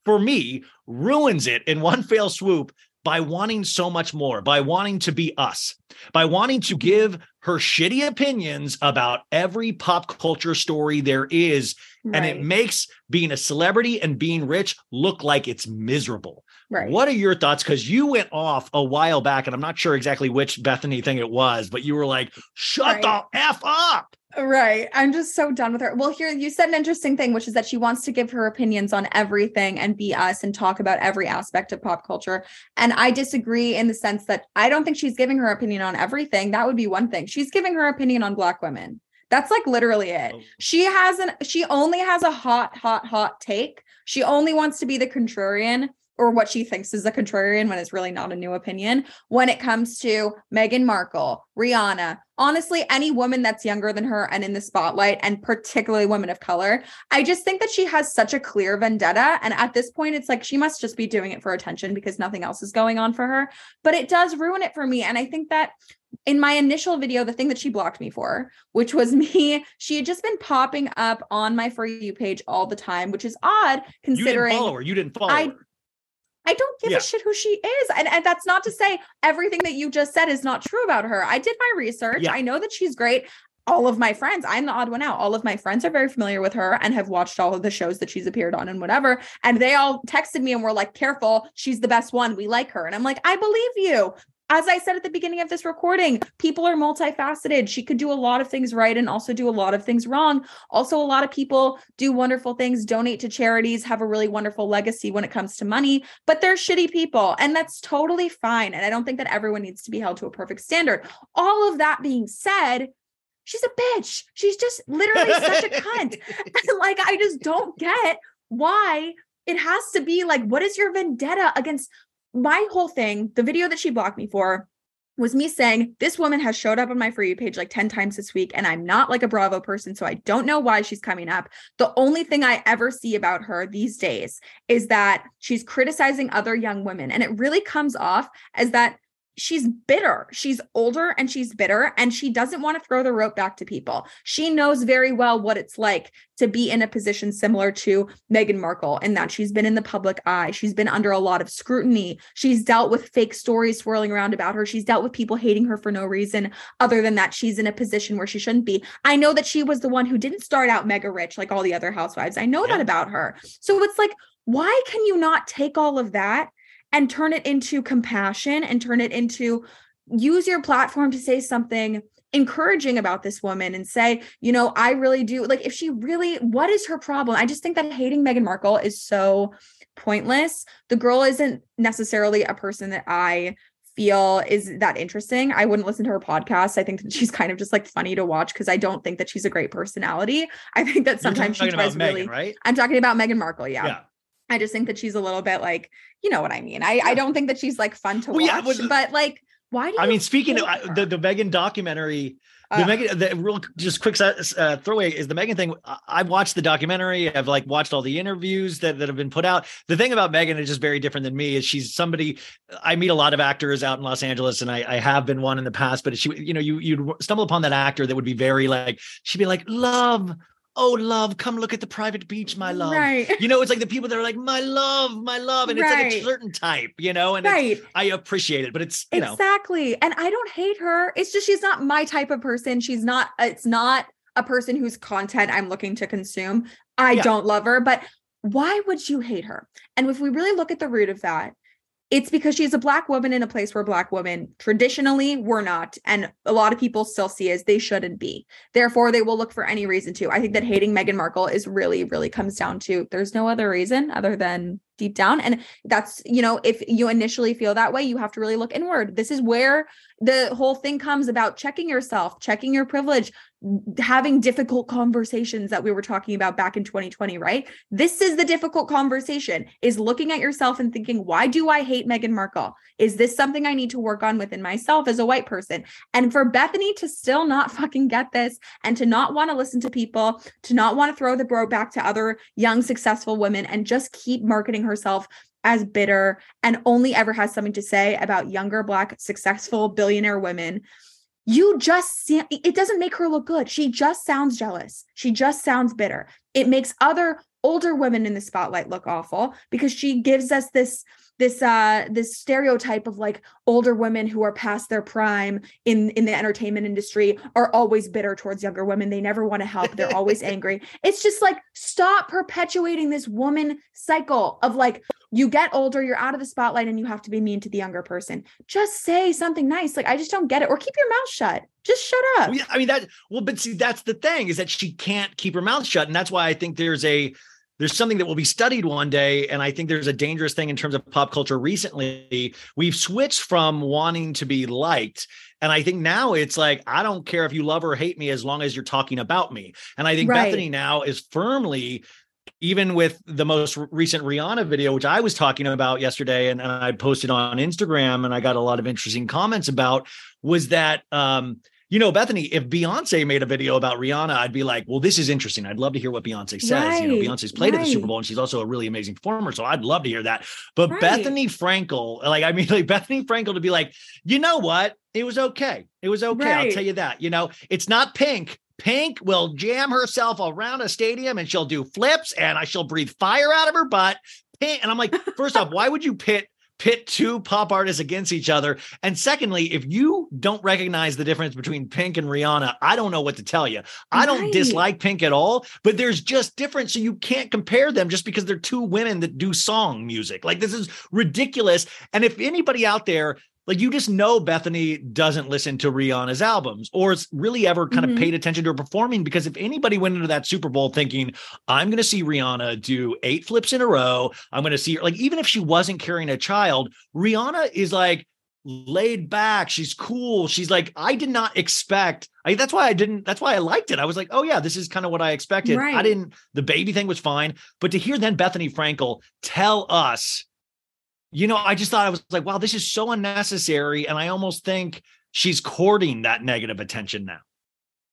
for me, ruins it in one fail swoop by wanting so much more, by wanting to be us, by wanting to give her shitty opinions about every pop culture story there is. Right. And it makes being a celebrity and being rich look like it's miserable. Right. What are your thoughts? Because you went off a while back, and I'm not sure exactly which Bethenny thing it was, but you were like, shut right. the F up. Right. I'm just so done with her. Well, here you said an interesting thing, which is that she wants to give her opinions on everything and be us and talk about every aspect of pop culture. And I disagree in the sense that I don't think she's giving her opinion on everything. That would be one thing. She's giving her opinion on black women. That's like literally it. Oh. She hasn't, she only has a hot, hot, hot take. She only wants to be the contrarian or what she thinks is a contrarian when it's really not a new opinion when it comes to Meghan Markle, Rihanna, honestly, any woman that's younger than her and in the spotlight, and particularly women of color. I just think that she has such a clear vendetta. And at this point, it's like she must just be doing it for attention because nothing else is going on for her. But it does ruin it for me. And I think that in my initial video, the thing that she blocked me for, which was [LAUGHS] me, she had just been popping up on my For You page all the time, which is odd considering. You didn't follow her. You didn't follow I, her. I don't give yeah. a shit who she is. And, and that's not to say everything that you just said is not true about her. I did my research. Yeah. I know that she's great. All of my friends, I'm the odd one out. All of my friends are very familiar with her and have watched all of the shows that she's appeared on and whatever. And they all texted me and were like, careful, she's the best one. We like her. And I'm like, I believe you as I said at the beginning of this recording, people are multifaceted. She could do a lot of things right and also do a lot of things wrong. Also, a lot of people do wonderful things, donate to charities, have a really wonderful legacy when it comes to money, but they're shitty people. And that's totally fine. And I don't think that everyone needs to be held to a perfect standard. All of that being said, she's a bitch. She's just literally such a cunt. [LAUGHS] like, I just don't get why it has to be like, what is your vendetta against my whole thing, the video that she blocked me for, was me saying, This woman has showed up on my For You page like 10 times this week, and I'm not like a Bravo person. So I don't know why she's coming up. The only thing I ever see about her these days is that she's criticizing other young women. And it really comes off as that she's bitter. She's older and she's bitter and she doesn't want to throw the rope back to people. She knows very well what it's like to be in a position similar to Meghan Markle in that she's been in the public eye. She's been under a lot of scrutiny. She's dealt with fake stories swirling around about her. She's dealt with people hating her for no reason other than that she's in a position where she shouldn't be. I know that she was the one who didn't start out mega rich like all the other housewives. I know yeah. that about her. So it's like why can you not take all of that and turn it into compassion and turn it into use your platform to say something encouraging about this woman and say, you know, I really do like if she really what is her problem? I just think that hating Meghan Markle is so pointless. The girl isn't necessarily a person that I feel is that interesting. I wouldn't listen to her podcast. I think that she's kind of just like funny to watch because I don't think that she's a great personality. I think that sometimes she tries really right? I'm talking about Meghan Markle, yeah. yeah. I just think that she's a little bit like, you know what I mean. I I don't think that she's like fun to well, watch, yeah, but like, why do I mean? Speaking of the the Meghan documentary, the uh, Meghan, the real just quick uh, throwaway is the Megan thing. I've watched the documentary. I've like watched all the interviews that, that have been put out. The thing about Megan is just very different than me. Is she's somebody I meet a lot of actors out in Los Angeles, and I, I have been one in the past. But she, you know, you you'd stumble upon that actor that would be very like she'd be like love oh love come look at the private beach my love right you know it's like the people that are like my love my love and right. it's like a certain type you know and right. i appreciate it but it's exactly know. and i don't hate her it's just she's not my type of person she's not it's not a person whose content i'm looking to consume i yeah. don't love her but why would you hate her and if we really look at the root of that it's because she's a black woman in a place where black women traditionally were not and a lot of people still see as they shouldn't be. Therefore they will look for any reason to. I think that hating meghan markle is really really comes down to there's no other reason other than deep down. And that's you know if you initially feel that way you have to really look inward. This is where the whole thing comes about. Checking yourself checking your privilege having difficult conversations that we were talking about back in 2020 right? This is the difficult conversation is looking at yourself and thinking why do i hate meghan markle? Is this something i need to work on within myself as a white person? And for Bethenny to still not [LAUGHS] fucking get this and to not want to listen to people to not want to throw the bro back to other young successful women and just keep marketing herself as bitter and only ever has something to say about younger black successful billionaire women you just see it doesn't make her look good. She just sounds jealous. She just sounds bitter. It makes other older women in the spotlight look awful because she gives us this this uh this stereotype of like older women who are past their prime in in the entertainment industry are always bitter towards younger women they never want to help they're always [LAUGHS] angry it's just like stop perpetuating this woman cycle of like you get older, you're out of the spotlight, and you have to be mean to the younger person. Just say something nice. Like, I just don't get it. Or keep your mouth shut. Just shut up. Well, yeah, I mean, that, well, but see, that's the thing is that she can't keep her mouth shut. And that's why I think there's a, there's something that will be studied one day. And I think there's a dangerous thing in terms of pop culture recently. We've switched from wanting to be liked. And I think now it's like, I don't care if you love or hate me as long as you're talking about me. And I think right. Bethenny now is firmly even with the most recent Rihanna video, which I was talking about yesterday and, and I posted on Instagram and I got a lot of interesting comments about, was that um, you know, Bethenny, if Beyonce made a video about Rihanna, I'd be like, well, this is interesting. I'd love to hear what Beyonce says. Right, you know, Beyonce's played right. at the Super Bowl and she's also a really amazing performer. So I'd love to hear that. But right. Bethenny Frankel, like, I mean, like Bethenny Frankel to be like, you know what? It was okay. It was okay. I'll tell you that. You know, it's not pink, Pink will jam herself around a stadium and she'll do flips and I she'll breathe fire out of her butt. Pink, and I'm like, first off, why would you pit pit two pop artists against each other? And secondly, if you don't recognize the difference between Pink and Rihanna, I don't know what to tell you. I don't right. dislike Pink at all, but there's just difference. So you can't compare them just because they're two women that do song music. Like this is ridiculous. And if anybody out there like you just know Bethenny doesn't listen to Rihanna's albums or it's really ever kind mm-hmm. of paid attention to her performing because if anybody went into that Super Bowl thinking I'm going to see Rihanna do eight flips in a row, I'm going to see her like even if she wasn't carrying a child, Rihanna is like laid back, she's cool, she's like I did not expect I that's why I didn't that's why I liked it. I was like, "Oh yeah, this is kind of what I expected." Right. I didn't the baby thing was fine, but to hear then Bethenny Frankel tell us you know, I just thought I was like, wow, this is so unnecessary. And I almost think she's courting that negative attention now.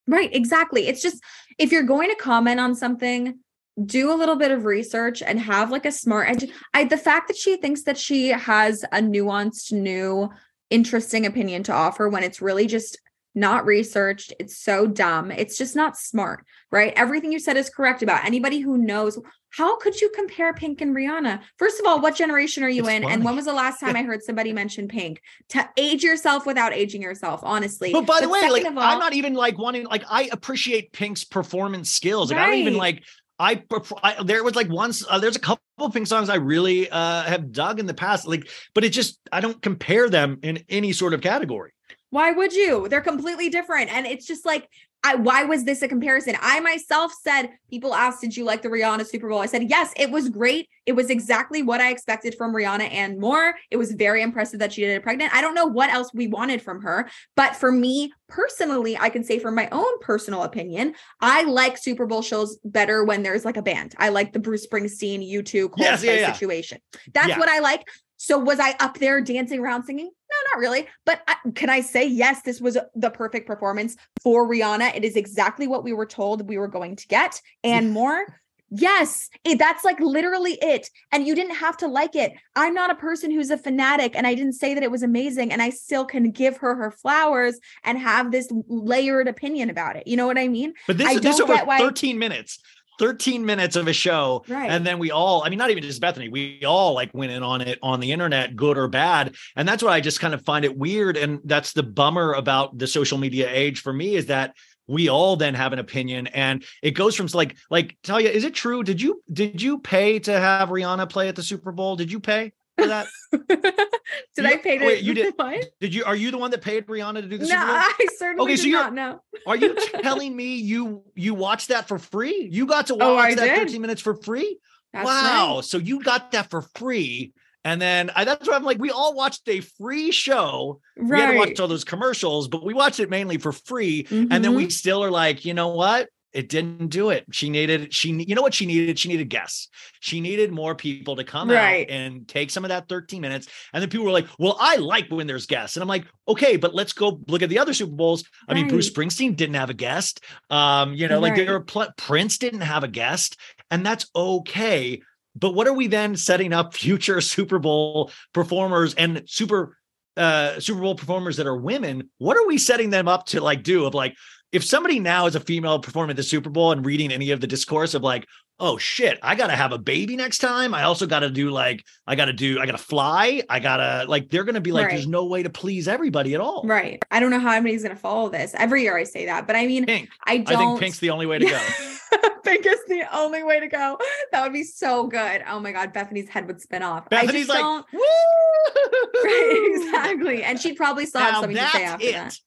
Right, exactly. It's just if you're going to comment on something, do a little bit of research and have like a smart edge. I the fact that she thinks that she has a nuanced, new, interesting opinion to offer when it's really just not researched. It's so dumb. It's just not smart, right? Everything you said is correct about anybody who knows. How could you compare Pink and Rihanna? First of all, what generation are you it's in? Funny. And when was the last time I heard somebody mention Pink? To age yourself without aging yourself, honestly. But by the way, like all, I'm not even like wanting, like I appreciate Pink's performance skills. Like right. I don't even like I, I, there was like once uh, there's a couple pink songs I really uh have dug in the past like but it just I don't compare them in any sort of category. Why would you? They're completely different. And it's just like, I, why was this a comparison? I myself said, people asked, did you like the Rihanna Super Bowl? I said, yes, it was great. It was exactly what I expected from Rihanna and more. It was very impressive that she did it pregnant. I don't know what else we wanted from her. But for me personally, I can say from my own personal opinion, I like Super Bowl shows better when there's like a band. I like the Bruce Springsteen, U2, Coldplay yes, yeah, yeah. situation. That's yeah. what I like. So was I up there dancing around singing? No, not really. But I, can I say yes, this was the perfect performance for Rihanna. It is exactly what we were told we were going to get and more. Yes, it, that's like literally it. And you didn't have to like it. I'm not a person who's a fanatic, and I didn't say that it was amazing. And I still can give her her flowers and have this layered opinion about it. You know what I mean? But this, I this over 13 minutes. 13 minutes of a show right. and then we all i mean not even just bethenny we all like went in on it on the internet good or bad and that's why i just kind of find it weird and that's the bummer about the social media age for me is that we all then have an opinion and it goes from like like tell you is it true? Did you did you pay to have rihanna play at the super bowl? Did you pay for that? [LAUGHS] did you, I pay to? Wait, you did. What? Did you? Are you the one that paid Rihanna to do this? No, I certainly okay, so not know. are you [LAUGHS] telling me you you watched that for free? You got to oh, watch oh, that did. 13 minutes for free? That's wow! Right. So you got that for free. And then I, that's what I'm like. We all watched a free show. Right. We had to watch all those commercials, but we watched it mainly for free. Mm-hmm. And then we mm-hmm. still are like, you know what? It didn't do it. She needed she you know what she needed? She needed guests. She needed more people to come right. out and take some of that 13 minutes. And then people were like, "Well, I like when there's guests." And I'm like, "Okay, but let's go look at the other Super Bowls." I right. mean, Bruce Springsteen didn't have a guest. Um, you know, right. like there were pl- Prince didn't have a guest, and that's okay. But what are we then setting up future [LAUGHS] Super Bowl performers and super uh Super Bowl performers that are women? What are we setting them up to like do of like if somebody now is a female performing at the Super Bowl and reading any of the discourse of like, oh shit, I gotta have a baby next time. I also gotta do like, I gotta do, I gotta fly. I gotta like, they're gonna be like, right. there's no way to please everybody at all. Right. I don't know how anybody's gonna follow this. Every year I say that, but I mean, Pink. I don't. I think Pink's the only way to go. [LAUGHS] Pink is the only way to go. That would be so good. Oh my god, Bethenny's head would spin off. Bethenny's like, don't... [LAUGHS] right, exactly, and she'd probably still have something to say after it. that.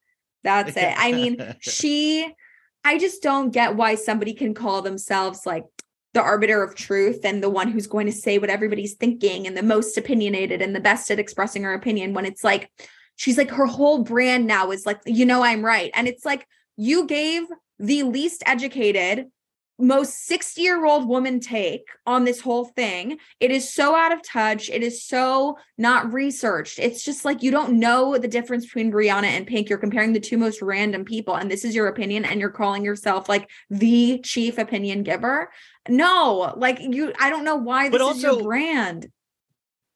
That's it. I mean, [LAUGHS] she, I just don't get why somebody can call themselves like the arbiter of truth and the one who's going to say what everybody's thinking and the most opinionated and the best at expressing her opinion when it's like, she's like, her whole brand now is like, you know, I'm right. And it's like, you gave the least educated most 60 year old woman take on this whole thing. It is so out of touch. It is so not researched. It's just like you don't know the difference between Rihanna and Pink. You're comparing the two most random people, and this is your opinion, and you're calling yourself like the chief opinion giver. No, like you, I don't know why this but also, is your brand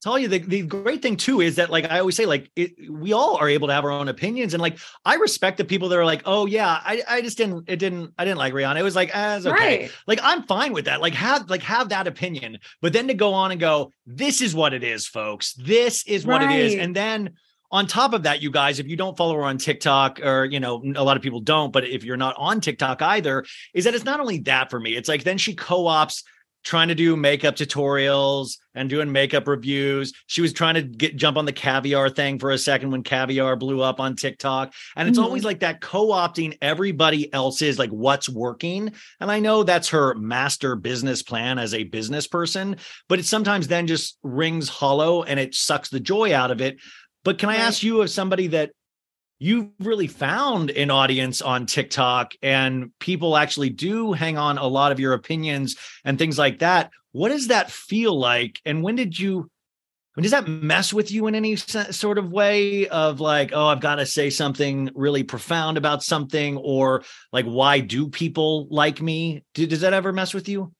tell you the, the great thing too is that like i always say like it, we all are able to have our own opinions and like i respect the people that are like oh yeah i, I just didn't it didn't i didn't like rihanna it was like as ah, okay right. like i'm fine with that like have like have that opinion but then to go on and go this is what it is folks this is what right. it is and then on top of that, you guys, if you don't follow her on TikTok, or you know, a lot of people don't, but if you're not on TikTok either, is that it's not only that for me. It's like then she co-ops trying to do makeup tutorials and doing makeup reviews. She was trying to get jump on the caviar thing for a second when caviar blew up on TikTok. And it's mm-hmm. always like that co-opting everybody else's like what's working. And I know that's her master business plan as a business person, but it sometimes then just rings hollow and it sucks the joy out of it. But can I ask you of somebody that you've really found an audience on TikTok and people actually do hang on a lot of your opinions and things like that. What does that feel like? And when did you mean, does that mess with you in any sort of way of like, oh, I've got to say something really profound about something, or like, why do people like me? Does that ever mess with you?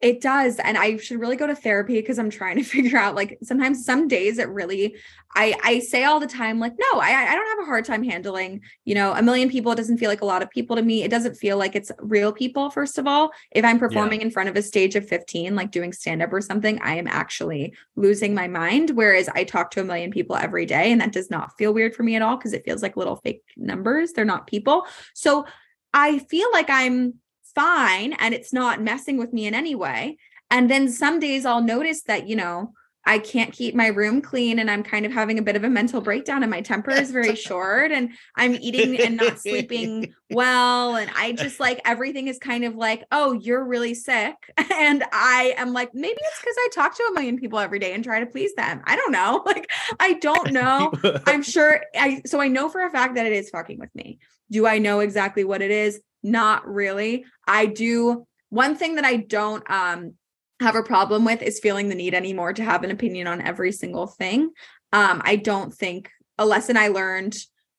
It does. And I should really go to therapy because I'm trying to [LAUGHS] figure out like sometimes some days it really I I say all the time, like, no, I I don't have a hard time handling, you know, a million people. It doesn't feel like a lot of people to me. It doesn't feel like it's real people, first of all. If I'm performing yeah. in front of a stage of 15, like doing stand-up or something, I am actually losing my mind. Whereas I talk to a million people every day, and that does not feel weird for me at all because it feels like little fake numbers. They're not people. So I feel like I'm fine and it's not messing with me in any way. And then some days I'll notice that, you know, I can't keep my room clean and I'm kind of having a bit of a mental breakdown and my temper is very [LAUGHS] short and I'm eating and not sleeping [LAUGHS] well. And I just like everything is kind of like, oh, you're really sick. [LAUGHS] And I am like, maybe it's because I talk to a million people every day and try to please them. I don't know. Like, I don't know. I'm sure I, so I know for a fact that it is fucking with me. Do I know exactly what it is? Not really. I do. One thing that I don't um have a problem with is feeling the need anymore to have an opinion on every single thing. Um, I don't think a lesson I learned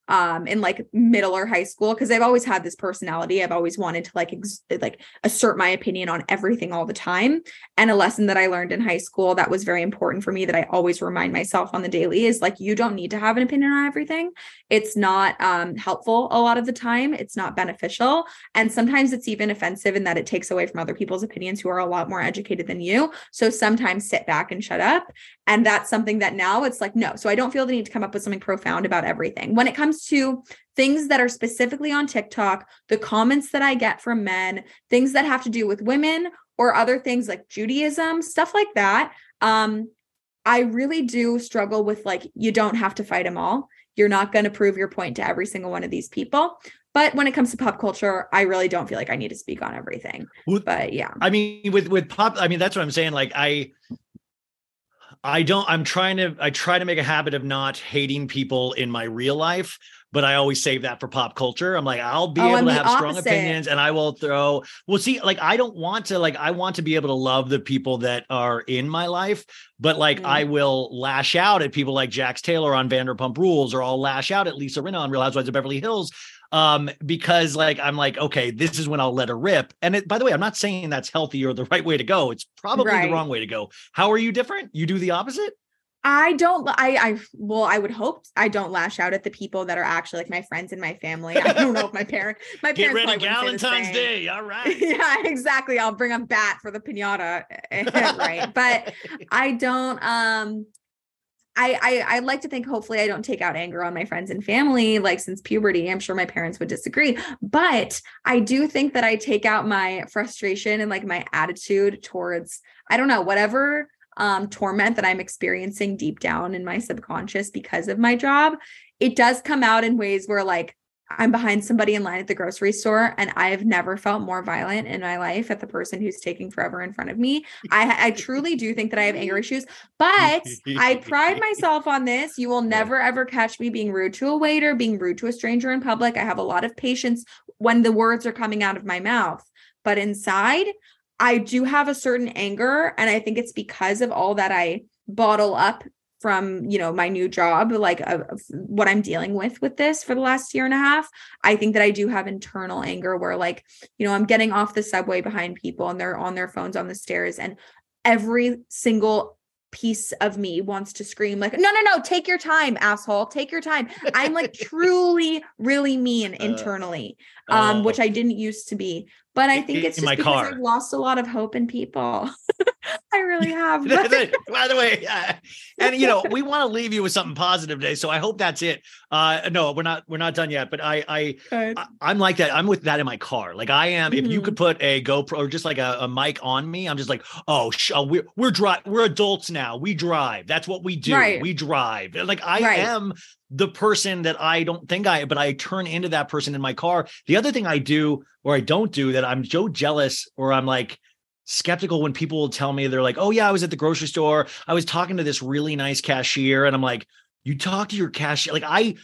um in like middle or high school because I've always had this personality. I've always wanted to like ex- like assert my opinion on everything all the time. And a lesson that I learned in high school that was very important for me that I always remind myself on the daily is like you don't need to have an opinion on everything. It's not um helpful a lot of the time. It's not beneficial and sometimes it's even offensive in that it takes away from other people's opinions who are a lot more educated than you. So sometimes sit back and shut up. And that's something that now it's like no. So I don't feel the need to come up with something profound about everything. When it comes comes to things that are specifically on TikTok, the comments that I get from men, things that have to do with women or other things like Judaism, stuff like that. Um, I really do struggle with like, you don't have to fight them all. You're not going to prove your point to every single one of these people. But when it comes to pop culture, I really don't feel like I need to speak on everything. But yeah. I mean, with with pop, I mean, that's what I'm saying. Like, I I don't, I'm trying to, I try to make a habit of not hating people in my real life, but I always save that for pop culture. I'm like, I'll be oh, able I'm to have opposite. strong opinions and I will throw, well, see, like, I don't want to, like, I want to be able to love the people that are in my life, but like, mm. I will lash out at people like Jax Taylor on Vanderpump Rules, or I'll lash out at Lisa Rinna on Real Housewives of Beverly Hills um, because like I'm like, okay, this is when I'll let her rip. And it, by the way, I'm not saying that's healthy or the right way to go. It's probably right. the wrong way to go. How are you different? You do the opposite? I don't I I well I would hope I don't lash out at the people that are actually like my friends and my family. I don't know if my [LAUGHS] parent my Get parents ready Valentine's Day. All [LAUGHS] right. yeah, exactly. I'll bring a bat for the piñata. right. But [LAUGHS] I don't um I, I I like to think hopefully I don't take out anger on my friends and family like since puberty. I'm sure my parents would disagree, but I do think that I take out my frustration and like my attitude towards I don't know whatever um torment that I'm experiencing deep down in my subconscious because of my job. It does come out in ways where like I'm behind somebody in line at the grocery store, and I've never felt more violent in my life at the person who's taking forever in front of me. I, I truly do think that I have anger issues, but I pride [LAUGHS] myself on this. You will never ever catch me being rude to a waiter, being rude to a stranger in public. I have a lot of patience when the words are coming out of my mouth, but inside, I do have a certain anger, and I think it's because of all that I bottle up from you know my new job like uh, what i'm dealing with with this for the last year and a half i think that i do have internal anger where like you know i'm getting off the subway behind people and they're on their phones on the stairs and every single piece of me wants to scream like no no no take your time asshole take your time i'm like [LAUGHS] truly really mean uh, internally uh, um which i didn't used to be but I think it's just because car. I've lost a lot of hope in people. [LAUGHS] I really have. [LAUGHS] By the way, uh, and you know, we [LAUGHS] want to leave you with something positive today, so I hope that's it. Uh, no, we're not. We're not done yet. But I, I, I am like that. I'm with that in my car. Like I am. Mm-hmm. If you could mm-hmm. put a GoPro or just like a, a mic on me, I'm just like, oh, sh- oh, we're we're drive. We're adults now. We drive. That's what we do. Right. We drive. Like I right. am the person that I don't think I, but I turn into that person in my car. The other thing I do or I don't do that I'm so jealous or I'm like skeptical when people will tell me they're like, oh yeah, I was at the grocery store. I was talking to this really nice cashier. And I'm like, you talk to your cashier. Like I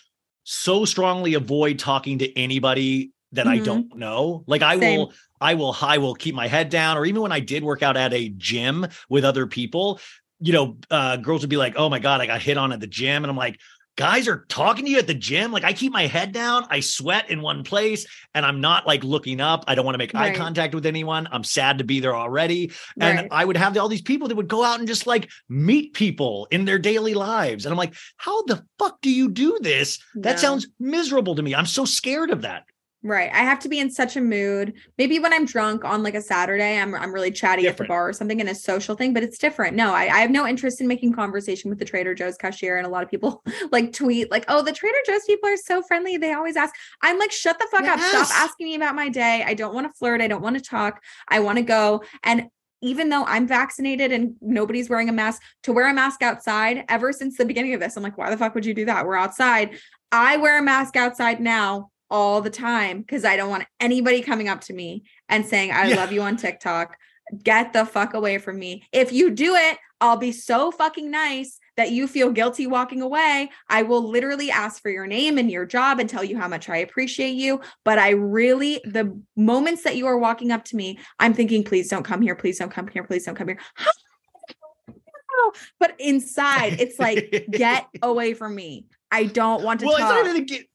so strongly avoid talking to anybody that mm-hmm. I don't know. Like I Same. will, I will, I will keep my head down. Or even when I did work out at a gym with other people, you know, uh, girls would be like, "Oh my god, I got hit on at the gym," and I'm like, guys are talking to you at the gym. Like I keep my head down, I sweat in one place, and I'm not like looking up. I don't want to make right. eye contact with anyone. I'm sad to be there already. And right. I would have all these people that would go out and just like meet people in their daily lives. And I'm like, how the fuck do you do this? That sounds miserable to me. I'm so scared of that. Right. I have to be in such a mood. Maybe when I'm drunk on like a Saturday, I'm I'm really chatty different. at the bar or something in a social thing, but it's different. No, I, I have no interest in making conversation with the Trader Joe's cashier. And a lot of people [LAUGHS] like tweet, like, oh, the Trader Joe's people are so friendly. They always ask. I'm like, shut the fuck yes. up. Stop asking me about my day. I don't want to flirt. I don't want to talk. I want to go. And even though I'm vaccinated and nobody's wearing a mask, to wear a mask outside ever since the beginning of this, I'm like, why the fuck would you do that? We're outside. I wear a mask outside now all the time because I don't want anybody coming up to me and saying, I yeah. love you on TikTok. Get the fuck away from me. If you do it, I'll be so fucking nice that you feel guilty walking away. I will literally ask for your name and your job and tell you how much I appreciate you. But I really, the moments that you are walking up to me, I'm thinking, please don't come here. Please don't come here. Please don't come here. [LAUGHS] But inside, it's like, get [LAUGHS] away from me. I don't want to well, talk. It's not even get,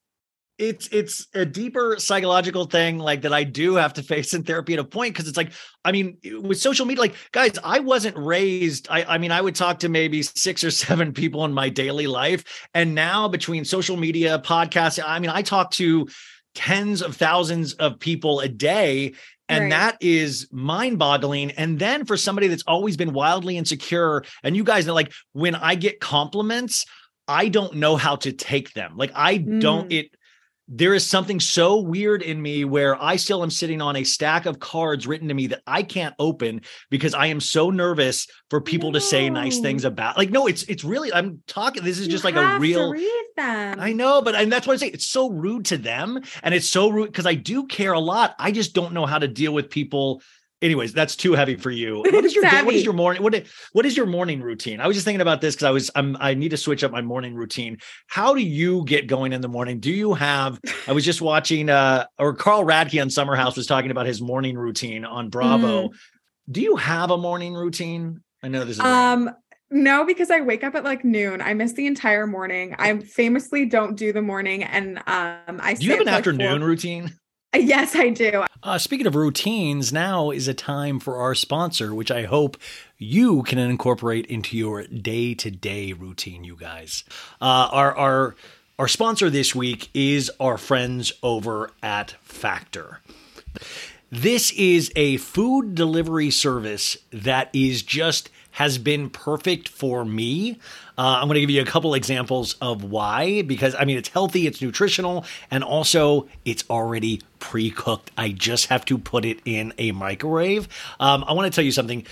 it's it's a deeper psychological thing like that I do have to face in therapy at a point because it's like I mean with social media like guys I wasn't raised I I mean I would talk to maybe 6 or [LAUGHS] 7 people in my daily life and now between social media podcasts I mean I talk to tens of thousands of people a day and right. that is mind boggling. And then for somebody that's always been wildly insecure, and you guys know, like when I get compliments, I don't know how to take them. Like I mm. don't, it, there is something so weird in me where I still am sitting on a stack of cards written to me that I can't open because I am so nervous for people no. to say nice things about. Like, no, it's it's really I'm talking. This is you just like a real. I know, but and that's what I say. It's so rude to them, and it's so rude because I do care a lot. I just don't know how to deal with people anyways, that's too heavy for you. [LAUGHS] What is your day, what is your morning what is, what is your morning routine? I was just thinking about this because I was I'm I need to switch up my morning routine. How do you get going in the morning? Do you have I was just watching uh or Carl Radke on Summer House was talking about his morning routine on Bravo. Mm. Do you have a morning routine? I know this is um no, because I wake up at like noon. I miss the entire morning. I famously don't do the morning, and um, I. Do you have an afternoon like routine? Yes, I do. Uh, speaking of routines, now is a time for our sponsor, which I hope you can incorporate into your day to day routine, you guys. Uh, our, our, our sponsor this week is our friends over at Factor. This is a food delivery service that is just has been perfect for me. Uh, I'm going to give you a couple examples of why, because I mean, it's healthy, it's nutritional, and also it's already pre cooked. I just have to put it in a microwave. Um, I want to tell you something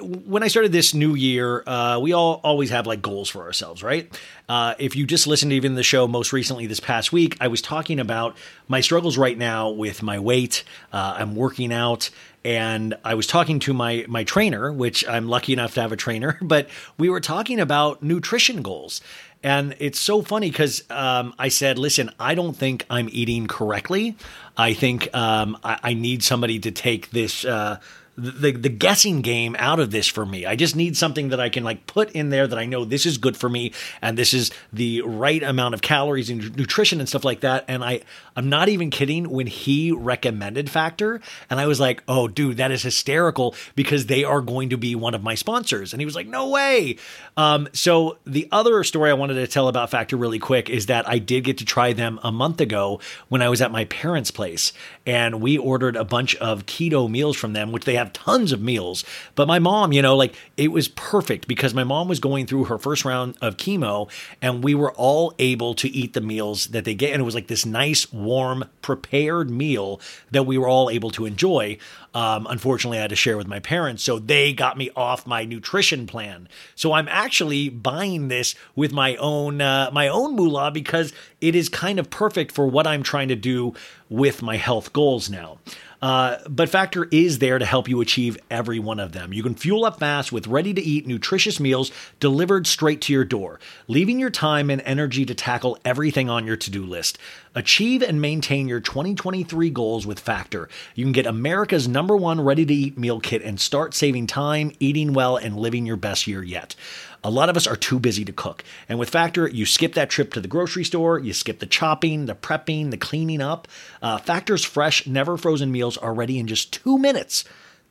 when I started this new year, uh, we all always have like goals for ourselves, right? Uh, if you just listened to even the show most recently this past week, I was talking about my struggles right now with my weight. Uh, I'm working out, and I was talking to my my trainer, which I'm lucky enough to have a trainer. [LAUGHS] But we were talking about nutrition goals, and it's so funny because um, I said, "Listen, I don't think I'm eating correctly. I think um, I, I, need somebody to take this." Uh, the the guessing game out of this for me. I just need something that I can like put in there that I know this is good for me and this is the right amount of calories and nutrition and stuff like that. And I I'm not even kidding when he recommended Factor and I was like, "Oh dude, that is hysterical because they are going to be one of my sponsors." And he was like, "No way." Um, so the other story I wanted to tell about Factor really quick is that I did get to try them a month ago when I was at my parents' place and we ordered a bunch of keto meals from them which they have have tons of meals. But my mom, you know, like it was perfect because my mom was going through her first round of chemo and we were all able to eat the meals that they get. And it was like this nice, warm, prepared meal that we were all able to enjoy. Um, unfortunately, I had to share with my parents, so they got me off my nutrition plan. So I'm actually buying this with my own uh, my own moolah because it is kind of perfect for what I'm trying to do with my health goals now. Uh, but Factor is there to help you achieve every one of them. You can fuel up fast with ready to eat, nutritious meals delivered straight to your door, leaving your time and energy to tackle everything on your to do list. Achieve and maintain your 2023 goals with Factor. You can get America's number one ready to eat meal kit and start saving time, eating well, and living your best year yet. A lot of us are too busy to cook. And with Factor, you skip that trip to the grocery store, you skip the chopping, the prepping, the cleaning up. Uh, Factor's fresh, never frozen meals are ready in just two minutes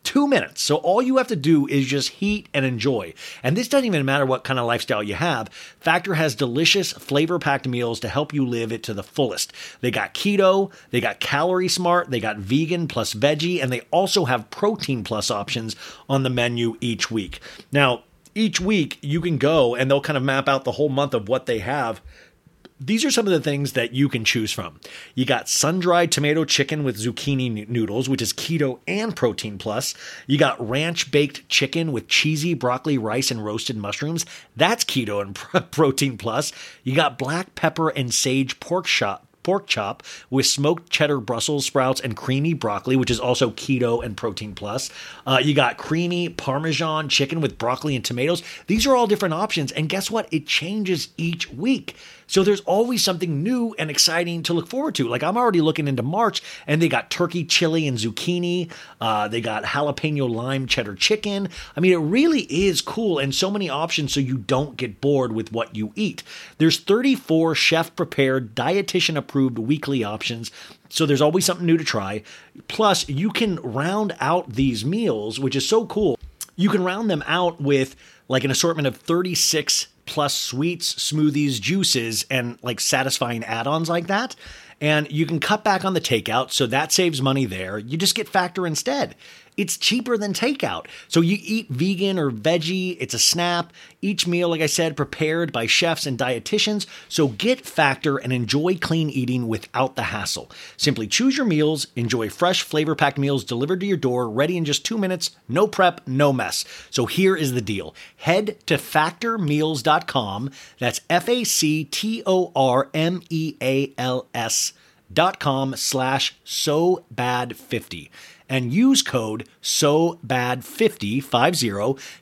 two minutes. So all you have to do is just heat and enjoy. And this doesn't even matter what kind of lifestyle you have. Factor has delicious, flavor packed meals to help you live it to the fullest. They got keto, they got calorie smart, they got vegan plus veggie, and they also have protein plus options on the menu each week. Now, each week you can go and they'll kind of map out the whole month of what they have these are some of the things that you can choose from. You got sun dried tomato chicken with zucchini noodles, which is keto and protein plus. You got ranch baked chicken with cheesy broccoli, rice, and roasted mushrooms. That's keto and [LAUGHS] protein plus. You got black pepper and sage pork chop pork chop with smoked cheddar Brussels sprouts and creamy broccoli, which is also keto and protein plus. Uh, you got creamy Parmesan chicken with broccoli and tomatoes. These are all different options. And guess what? It changes each week. So there's always something new and exciting to look forward to. Like I'm already looking into March, and they got turkey chili and zucchini. Uh, they got jalapeno lime cheddar chicken. I mean, it really is cool and so many options so you don't get bored with what you eat. There's 34 chef prepared, dietitian approved weekly options. So there's always something new to try. Plus, you can round out these meals, which is so cool. You can round them out with like an assortment of 36 plus sweets, smoothies, juices, and like satisfying add ons like that. And you can cut back on the takeout, so that saves money there. You just get Factor instead. It's cheaper than takeout. So you eat vegan or veggie, it's a snap. Each meal, like I said, prepared by chefs and dietitians. So get Factor and enjoy clean eating without the hassle. Simply choose your meals, enjoy fresh, flavor packed meals delivered to your door, ready in just two minutes, no prep, no mess. So here is the deal head to factormeals.com. That's F A C T O R M E A L S dot com slash so bad 50 and use code SOBAD50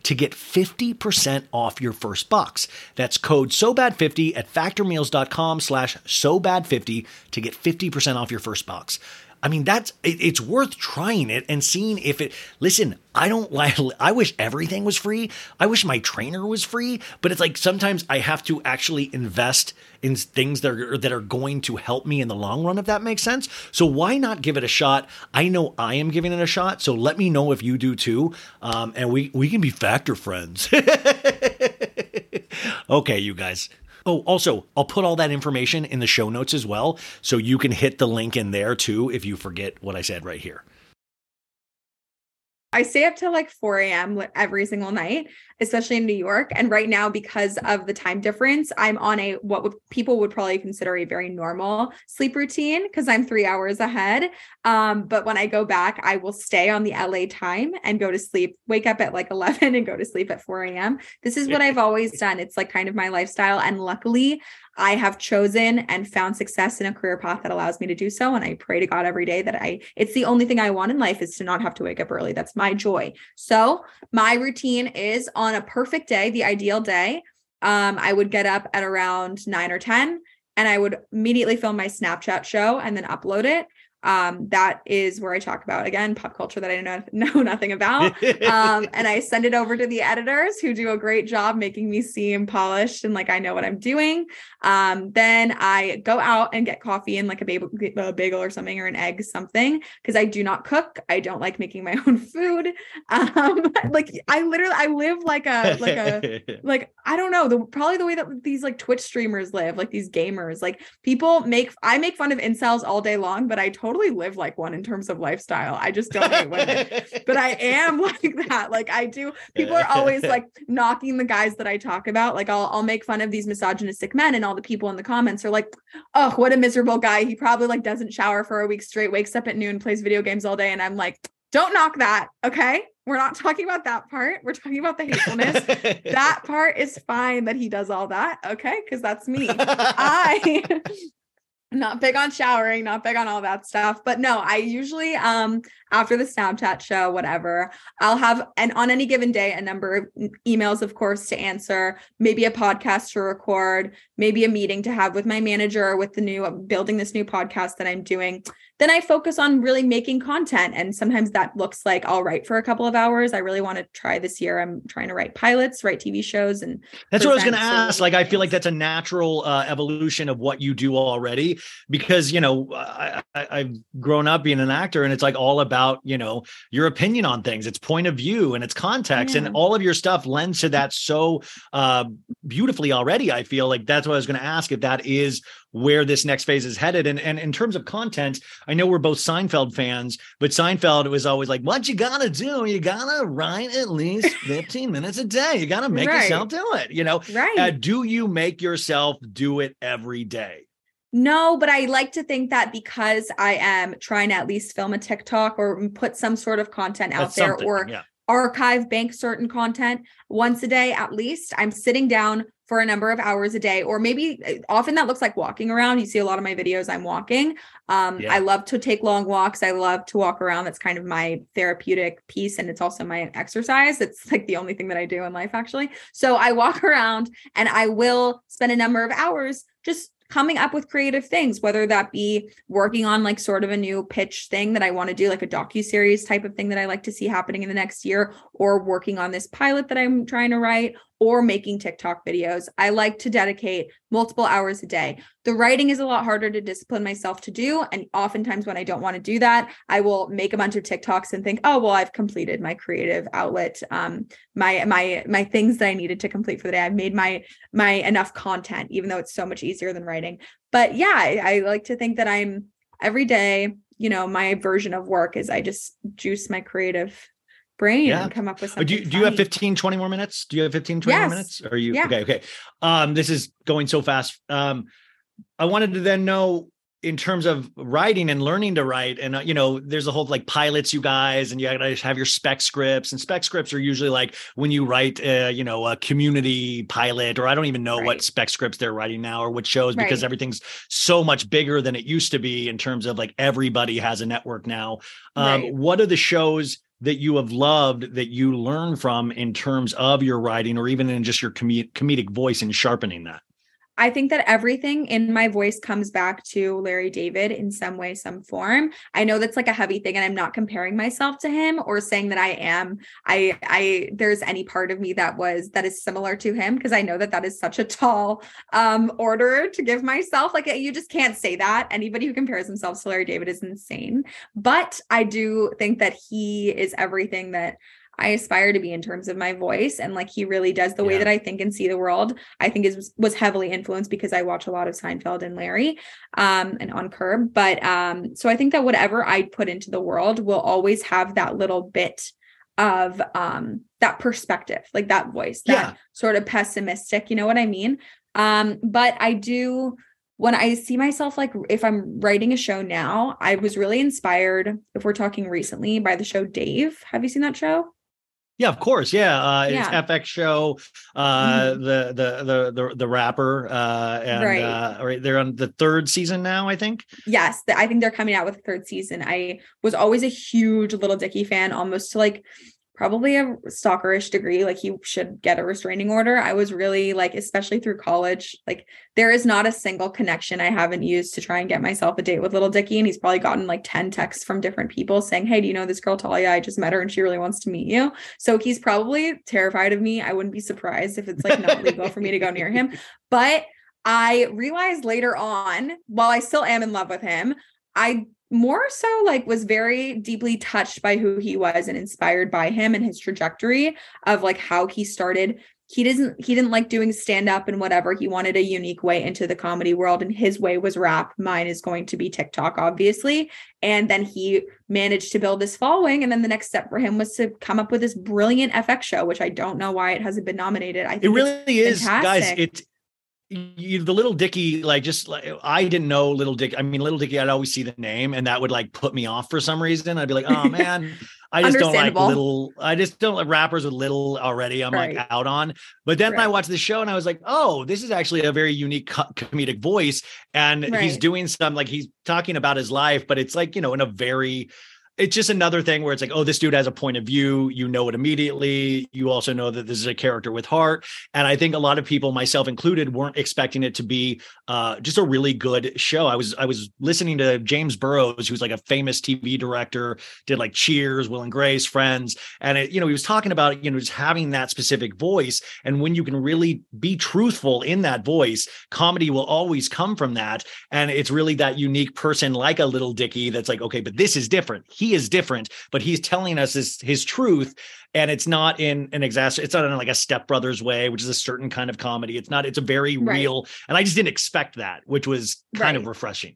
to get 50% off your first box. That's code SOBAD50 at factormeals.com slash SOBAD50 to get 50% off your first box. I mean, that's it, it's worth trying it and seeing if it. Listen, I don't [LAUGHS] like. I wish everything was free. I wish my trainer was free. But it's like sometimes I have to actually invest in things that are that are going to help me in the long run. If that makes sense. So why not give it a shot? I know I am giving it a shot. So let me know if you do too, um, and we we can be factor friends. [LAUGHS] okay, you guys. Oh, also, I'll put all that information in the show notes as well, so you can hit the link in there too if you forget what I said right here. I stay up till like 4 a.m. every single night, especially in New York. And right now, because of the time difference, I'm on a what would people would probably consider a very normal sleep routine because I'm three hours ahead. Um, but when I go back, I will stay on the LA time and go to sleep, wake up at like 11 [LAUGHS] and go to sleep at 4 a.m. This is what I've [LAUGHS] always done. It's like kind of my lifestyle. And luckily, I have chosen and found success in a career path that allows me to do so. And I pray to God every day that I, it's the only thing I want in life is to not have to wake up early. That's my joy. So my routine is on a perfect day, the ideal day. Um, I would get up at around nine or 10 and I would immediately film my Snapchat show and then upload it um, that is where I talk about again pop culture that I know, [LAUGHS] know nothing about. Um, and I send it over to the editors who do a great job making me seem polished and like I know what I'm doing. Um, then I go out and get coffee and like a bagel, a bagel or something or an egg, something because I do not cook. I don't like making my [LAUGHS] own food. Um, [LAUGHS] like I literally I live like a like a like I don't know the probably the way that these like Twitch streamers live, like these gamers. Like people make I make fun of incels all day long, but I totally totally live like one in terms of lifestyle. I just don't hate women, [LAUGHS] but I am like that. Like I do. People are always like knocking the guys that I talk about. Like I'll I'll make fun of these misogynistic men, and all the people in the comments are like, "Oh, what a miserable guy. He probably like doesn't shower for a week straight, wakes up at noon, plays video games all day." And I'm like, "Don't knock that, okay? We're not talking about that part. We're talking about the hatefulness. [LAUGHS] that part is fine that he does all that, okay? Because that's me. [LAUGHS] I not big on showering, not big on all that stuff. But no, I usually um after the Snapchat show, whatever, I'll have and on any given day a number of emails, of course, to answer, maybe a podcast to record, maybe a meeting to have with my manager with the new building this new podcast that I'm doing then I focus on really making content. And sometimes that looks like I'll write for a couple of hours. I really want to try this year. I'm trying to write pilots, write TV shows. And that's what I was going to ask. Like, I feel like that's a natural uh, evolution of what you do already because, you know, I, have grown up being an actor and it's like all about, you know, your opinion on things, it's point of view and it's context. Yeah. And all of your stuff lends to that so uh, beautifully already. I feel like that's what I was going to ask if that is where this next phase is headed. And, and in terms of content, I know we're both Seinfeld fans, but Seinfeld was always like, what you gotta do? You gotta write at least [LAUGHS] 15 minutes a day. You gotta make right. yourself do it, you know? Right. Uh, do you make yourself do it every day? No, but I like to think that because I am trying to at least film a TikTok or put some sort of content out That's there or yeah. archive bank certain content once a day at least, I'm sitting down for a number of hours a day or maybe eh, often that looks like walking around. You see a lot of my videos i'm walking. Um, yeah. i love to take long walks. I love to walk around. That's kind of my therapeutic piece and it's also my exercise. It's like the only thing that i do in life actually. So i walk [LAUGHS] around and i will spend a number of hours just coming up with creative things, whether that be working on like sort of a new pitch thing that I want to do, like a docu series type of thing that I like to see happening in the next year, or working on this pilot that I'm trying to write, or making TikTok videos. I like to dedicate multiple hours a day. The writing is a lot harder to discipline myself to do. And oftentimes, when I don't want to do that, I will make a bunch of TikToks and think, oh, well, I've completed my creative outlet, um, my my my things that I needed to complete for the day. I've made my my enough content, even though it's so much easier than writing. But yeah, I, I like to think that I'm every day, you know, my version of work is I just juice my creative brain yeah. and come up with something. Do you, do you have 15, 20 more minutes? Do you have 15, 20 yes. more minutes? Or are you yeah. okay? Okay. Um, this is going so fast. Um, I wanted to then know in terms of writing and learning to write and uh, you know there's a whole like pilots you guys and you gotta have your spec scripts and spec scripts are usually like when you write uh, you know a community pilot or i don't even know right. what spec scripts they're writing now or what shows right. because everything's so much bigger than it used to be in terms of like everybody has a network now um, right. what are the shows that you have loved that you learn from in terms of your writing or even in just your com- comedic voice and sharpening that? I think that everything in my voice comes back to Larry David in some way, some form. I know that's like a heavy thing, and I'm not comparing myself to him or saying that I am. I, I, there's any part of me that was that is similar to him because I know that that is such a tall um order to give myself. Like you just can't say that. Anybody who compares themselves to Larry David is insane. But I do think that he is everything that I aspire to be in terms of my voice. And like he really does the yeah. way that I think and see the world, I think is was heavily influenced because I watch a lot of Seinfeld and Larry um and on Curb. But um, so I think that whatever I put into the world will always have that little bit of um that perspective, like that voice, that yeah. sort of pessimistic, you know what I mean? Um, but I do when I see myself like if I'm writing a show now, I was really inspired, if we're talking recently, by the show Dave. Have you seen that show? Yeah, of course. Yeah, uh, yeah. it's FX show. Uh, mm-hmm. the, the the the the rapper. Uh, and, right. Uh, right. They're on the third season now, I think. Yes, I think they're coming out with a third season. I was always a huge Little Dicky fan, almost to like probably a stalkerish degree like he should get a restraining order. I was really like especially through college like there is not a single connection i haven't used to try and get myself a date with little dicky and he's probably gotten like 10 texts from different people saying hey do you know this girl talia? I just met her and she really wants to meet you. So he's probably terrified of me. I wouldn't be surprised if it's like not legal for me to go near him. [LAUGHS] But I realized later on, while I still am in love with him, I more so like was very deeply touched by who he was and inspired by him and his trajectory of like how he started. He doesn't he didn't like doing stand up and whatever. He wanted a unique way into the comedy world and his way was rap. Mine is going to be tiktok obviously. And then he managed to build this following and then the next step for him was to come up with this brilliant fx show which i don't know why it hasn't been nominated. I think it really is. Guys it's you, the little Dicky, like just like I didn't know little Dicky. I mean, little Dicky, I'd always see the name, and that would like put me off for some reason. I'd be like, oh [LAUGHS] man. I just don't like little. I just don't like rappers with little already. I'm right. like out on. But then right. I watched the show and I was like, oh, this is actually a very unique co- comedic voice, and right. he's doing some like he's talking about his life, but it's like you know in a very it's just another thing where it's like, oh, this dude has a point of view. You know it immediately. You also know that this is a character with heart. And I think a lot of people, myself included, weren't expecting it to be uh, just a really good show. I was I was listening to James Burrows, who's like a famous TV director, did like Cheers, Will and Grace, Friends, and it, you know he was talking about you know just having that specific voice. And when you can really be truthful in that voice, comedy will always come from that. And it's really that unique person like a Little Dicky that's like, okay, but this is different. He is different, but he's telling us his, his truth. And it's not in an exasper, it's not in like a stepbrothers way, which is a certain kind of comedy. It's not, it's a very right. real, and I just didn't expect that, which was kind right. of refreshing.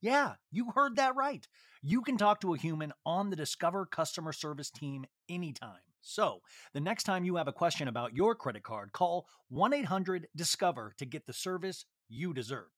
Yeah, you heard that right. You can talk to a human on the Discover customer service team anytime. So, the next time you have a question about your credit card, call 1 800 Discover to get the service you deserve.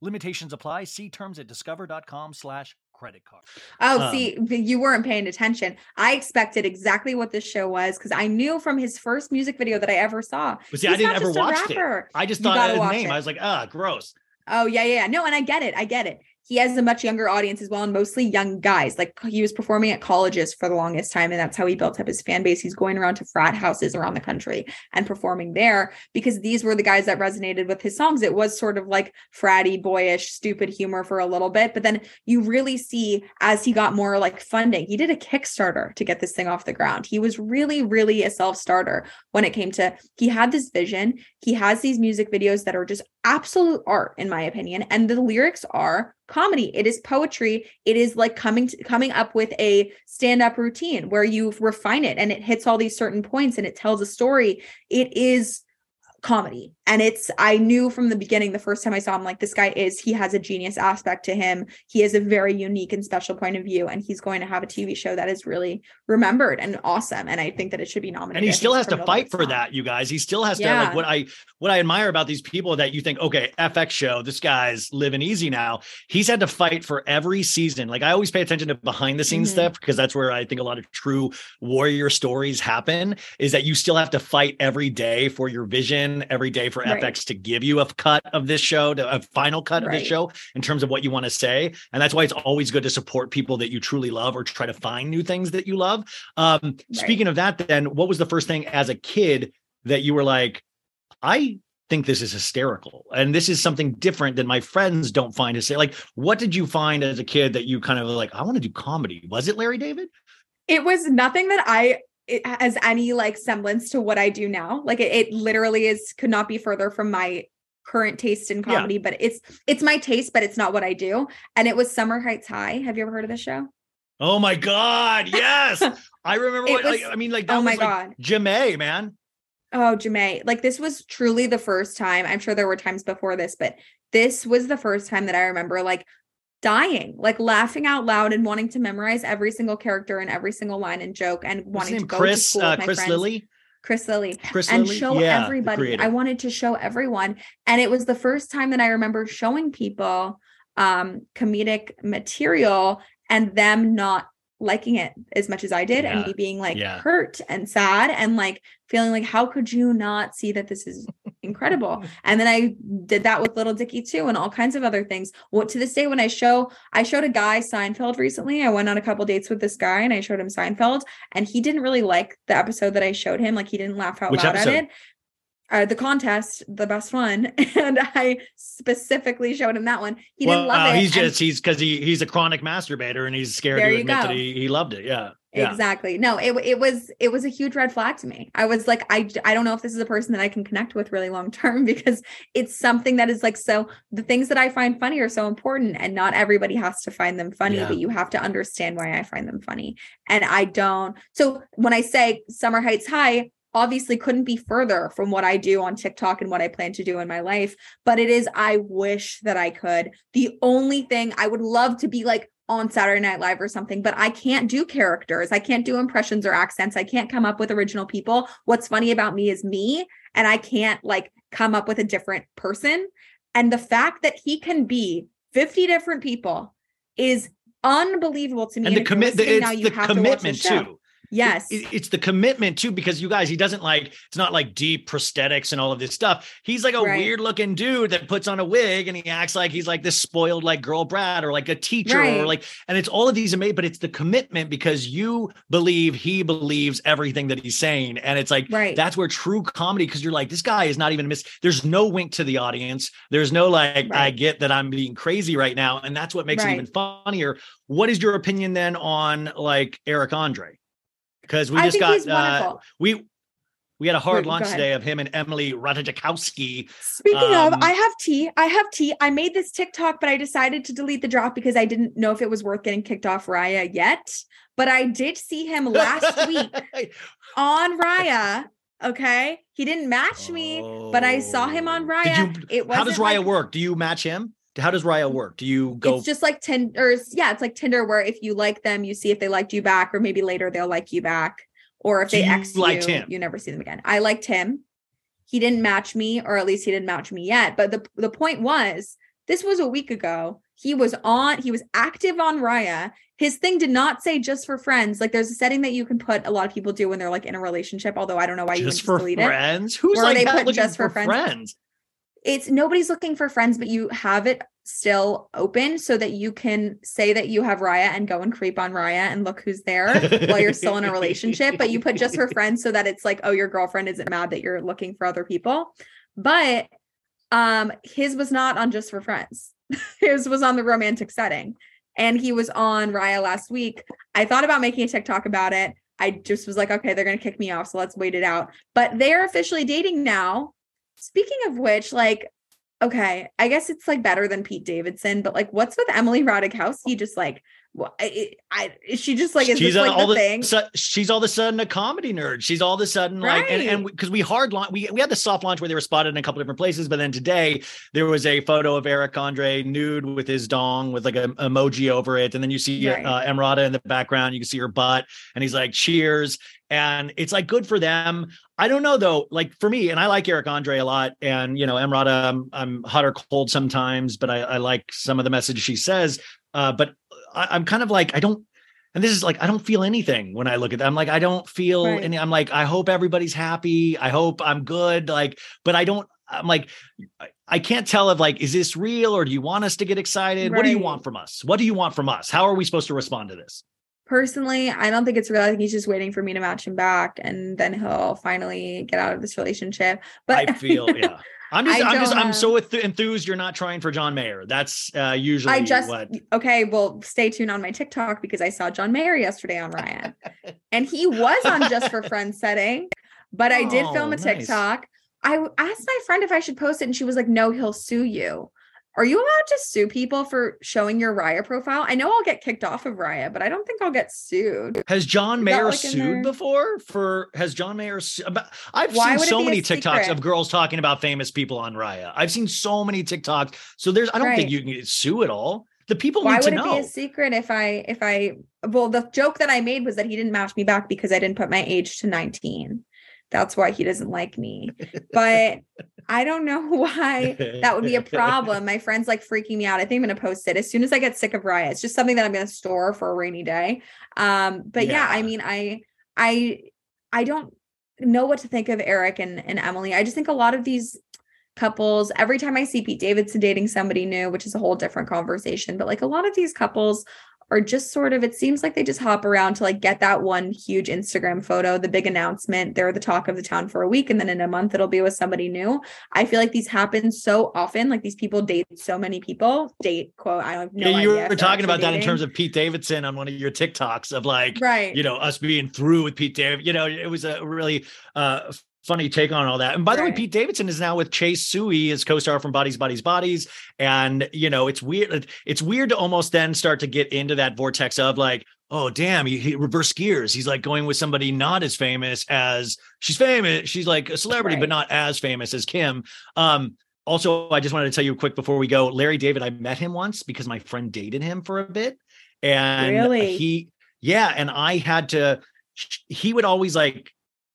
Limitations apply. See terms at discover.com slash credit card. Oh, um, see, you weren't paying attention. I expected exactly what this show was because I knew from his first music video that I ever saw. But see, I didn't ever watch it. I just thought his name. It. I was like, ah, gross. Oh yeah, yeah. No, and I get it. I get it he has a much younger audience as well and mostly young guys. Like he was performing at colleges for the longest time and that's how he built up his fan base. He's going around to frat houses around the country and performing there because these were the guys that resonated with his songs. It was sort of like fratty boyish stupid humor for a little bit but then you really see as he got more like funding he did a kickstarter to get this thing off the ground. He was really really a self-starter when it came to he had this vision he has these music videos that are just absolute art in my opinion and the lyrics are comedy. It is poetry. It is like coming to, coming up with a stand up routine where you refine it and it hits all these certain points and it tells a story. It is comedy. And it's, I knew from the beginning, the first time I saw him, like, this guy is, he has a genius aspect to him. He has a very unique and special point of view. And he's going to have a TV show that is really remembered and awesome. And I think that it should be nominated. And he still has to fight for that, you guys. He still has yeah. to, like, what I, what I admire about these people that you think, okay, FX show, this guy's living easy now. He's had to fight for every season. Like, I always pay attention to behind the scenes mm-hmm. stuff because that's where I think a lot of true warrior stories happen is that you still have to fight every day for your vision every day for right. FX to give you a cut of this show, a final cut right. of this show in terms of what you want to say. And that's why it's always good to support people that you truly love or try to find new things that you love. Um, right. Speaking of that, then what was the first thing as a kid that you were like, I think this is hysterical and this is something different than my friends don't find to say like what did you find as a kid that you kind of like i want to do comedy was it larry david it was nothing that i it has any like semblance to what I do now. Like it, it literally is could not be further from my current taste in comedy, yeah. but it's it's my taste, but it's not what I do. And it was Summer Heights High. Have you ever heard of this show? Oh my god, yes. [LAUGHS] I remember what was, I mean, like that oh my was god. like Ja'mie, man. Oh, Ja'mie. Like this was truly the first time. I'm sure there were times before this, but this was the first time that I remember like dying, like laughing out loud and wanting to memorize every single character and every single line and joke and wanting to go Chris, to school uh, with my Chris friends. Lilley. Chris Lilley, Chris and Lilley? show Yeah, everybody. I wanted to show everyone. And it was the first time that I remember showing people um comedic material and them not liking it as much as I did and me being like Yeah. hurt and sad and like feeling like how could you not see that this is incredible? [LAUGHS] And then I did that with little Dicky too and all kinds of other things. What to this day when I show I showed a guy Seinfeld recently. I went on a couple dates with this guy and I showed him Seinfeld and he didn't really like the episode that I showed him. Like he didn't laugh out Which loud episode? at it uh, the contest, the best one, [LAUGHS] and I specifically showed him that one. He didn't love uh, it. He's just he's because he he's a chronic masturbator and he's scared to admit go. that he, he loved it. Yeah. Yeah. Exactly. No, it it was it was a huge red flag to me. I was like, I I don't know if this is a person that I can connect with really long term [LAUGHS] because it's something that is like so. The things that I find funny are so important, and not everybody has to find them funny, Yeah. but you have to understand why I find them funny. And I don't. So when I say Summer Heights High. Obviously, couldn't be further from what I do on TikTok and what I plan to do in my life. But it is, I wish that I could. The only thing I would love to be like on Saturday Night Live or something, but I can't do characters. I can't do impressions or accents. I can't come up with original people. What's funny about me is me, and I can't like come up with a different person. And the fact that he can be 50 different people is unbelievable to me. And the if you're commit listening it's now, you the have to watch commitment too. Yes. It- it's the commitment too, because you guys, he doesn't like it's not like deep prosthetics and all of this stuff. He's like a Right. weird looking dude that puts on a wig and he acts like he's like this spoiled like girl brat or like a teacher or like and it's all of these amazing, but it's the commitment because you believe he believes everything that he's saying. And it's like Right. that's where true comedy, because you're like, this guy is not even miss. There's no wink to the audience. There's no like, I get that I'm being crazy right now. And that's what makes it even funnier. What is your opinion then on like Eric Andre? Because we just got uh, we we had a hard Wait, lunch today of him and Emily Ratajkowski. Speaking Um, of, I have tea. I have tea. I made this TikTok, but I decided to delete the drop because I didn't know if it was worth getting kicked off Raya yet. But I did see him last week [LAUGHS] on Raya. Okay. He didn't match me, but I saw him on Oh. Raya. You, it how does Raya like- work? Do you match him? How does Raya mm-hmm. work? Do you go? It's just like Tinder. Yeah, it's like Tinder where if you like them, you see if they liked you back, or maybe later they'll like you back. Or if So they you X liked you, him? you never see them again. I liked him. He didn't match me, or at least he didn't match me yet. But the the point was, this was a week ago. He was on, he was active on Raya. His thing did not say just for friends. Like there's a setting that you can put a lot of people do when they're like in a relationship, although I don't know why you just wouldn't for delete it friends? Who's Or like they that put just for friends? friends? It's nobody's looking for friends, but you have it still open so that you can say that you have Raya and go and creep on Raya and look who's there while you're still in a relationship. But you put just for [LAUGHS] friends so that it's like, oh, your girlfriend isn't mad that you're looking for other people. But um his was not on just for friends. [LAUGHS] his was on the romantic setting. And he was on Raya last week. I thought about making a TikTok about it. I just was like, okay, they're gonna kick me off, so let's wait it out. But they're officially dating now. Speaking of which, like, okay, I guess it's like better than Pete Davidson, but like, what's with Emily Ratajkowski? Just like, what? I, I is she just like is she's like all the thing? she's all of a sudden a comedy nerd. She's all of a sudden like and and Right. because we hard launch we we had the soft launch where they were spotted in a couple different places, but then today there was a photo of Eric Andre nude with his dong with like an emoji over it, and then you see Right. uh, Emrata in the background. You can see her butt, and he's like cheers, and it's like good for them. I don't know though, like for me, and I like Eric Andre a lot, and you know Emrata, I'm, I'm hot or cold sometimes, but I, I like some of the messages she says. Uh, but I, I'm kind of like I don't and this is like I don't feel anything when I look at them. I'm like I don't feel Right. any. I'm like I hope everybody's happy. I hope I'm good. Like, but I don't. I'm like I- I can't tell if like is this real or do you want us to get excited? What do you want from us? What do you want from us? How are we supposed to respond to this? Personally, I don't think it's real. I think he's just waiting for me to match him back, and then he'll finally get out of this relationship. But I feel yeah. [LAUGHS] I'm just I I'm just I'm so enthused. You're not trying for John Mayer. That's uh, usually I just what. okay. Well, stay tuned on my TikTok because I saw John Mayer yesterday on Raya, [LAUGHS] and he was on Just for Friends setting. But I did film Oh, a nice. TikTok. I asked my friend if I should post it, and she was like, "No, he'll sue you." Are you allowed to sue people for showing your Raya profile? I know I'll get kicked off of Raya, but I don't think I'll get sued. Has John Is Mayer like, sued before? For has John Mayer? su- I've Why seen so many TikToks secret? of girls talking about famous people on Raya. I've seen so many TikToks. So there's, I don't think you can sue at all. The people Why need would to it know. be a secret if I if I well the joke that I made was that he didn't match me back because I didn't put my age to 19. that's why he doesn't like me. [LAUGHS] But I don't know [LAUGHS] why that would be a problem. My [LAUGHS] friend's like freaking me out. I think I'm going to post it as soon as I get sick of Raya. It's just something that I'm going to store for a rainy day. Um, but yeah. yeah, I mean, I, I, I don't know what to think of Eric and, and Emily. I just think a lot of these couples, every time I see Pete Davidson dating somebody new, which is a whole different conversation, but like a lot of these couples are just sort of it seems like they just hop around to like get that one huge Instagram photo, the big announcement. They're the talk of the town for a week and then in a month it'll be with somebody new. I feel like these happen so often. Like these people date so many people. Date quote. I have no yeah, you were talking about dating. that in terms of Pete Davidson on one of your TikToks of like right. you know, us being through with Pete David. You know, it was a really uh funny take on all that. And by right. the way, Pete Davidson is now with Chase Sui as co-star from Bodies, Bodies, Bodies. And you know, it's weird. It's weird to almost then start to get into that vortex of like, oh damn, he, he reverse gears. He's like going with somebody not as famous as she's famous. She's like a celebrity, right. but not as famous as Kim. Um, also, I just wanted to tell you quick before we go, Larry David, I met him once because my friend dated him for a bit. And really? he, yeah, and I had to, he would always like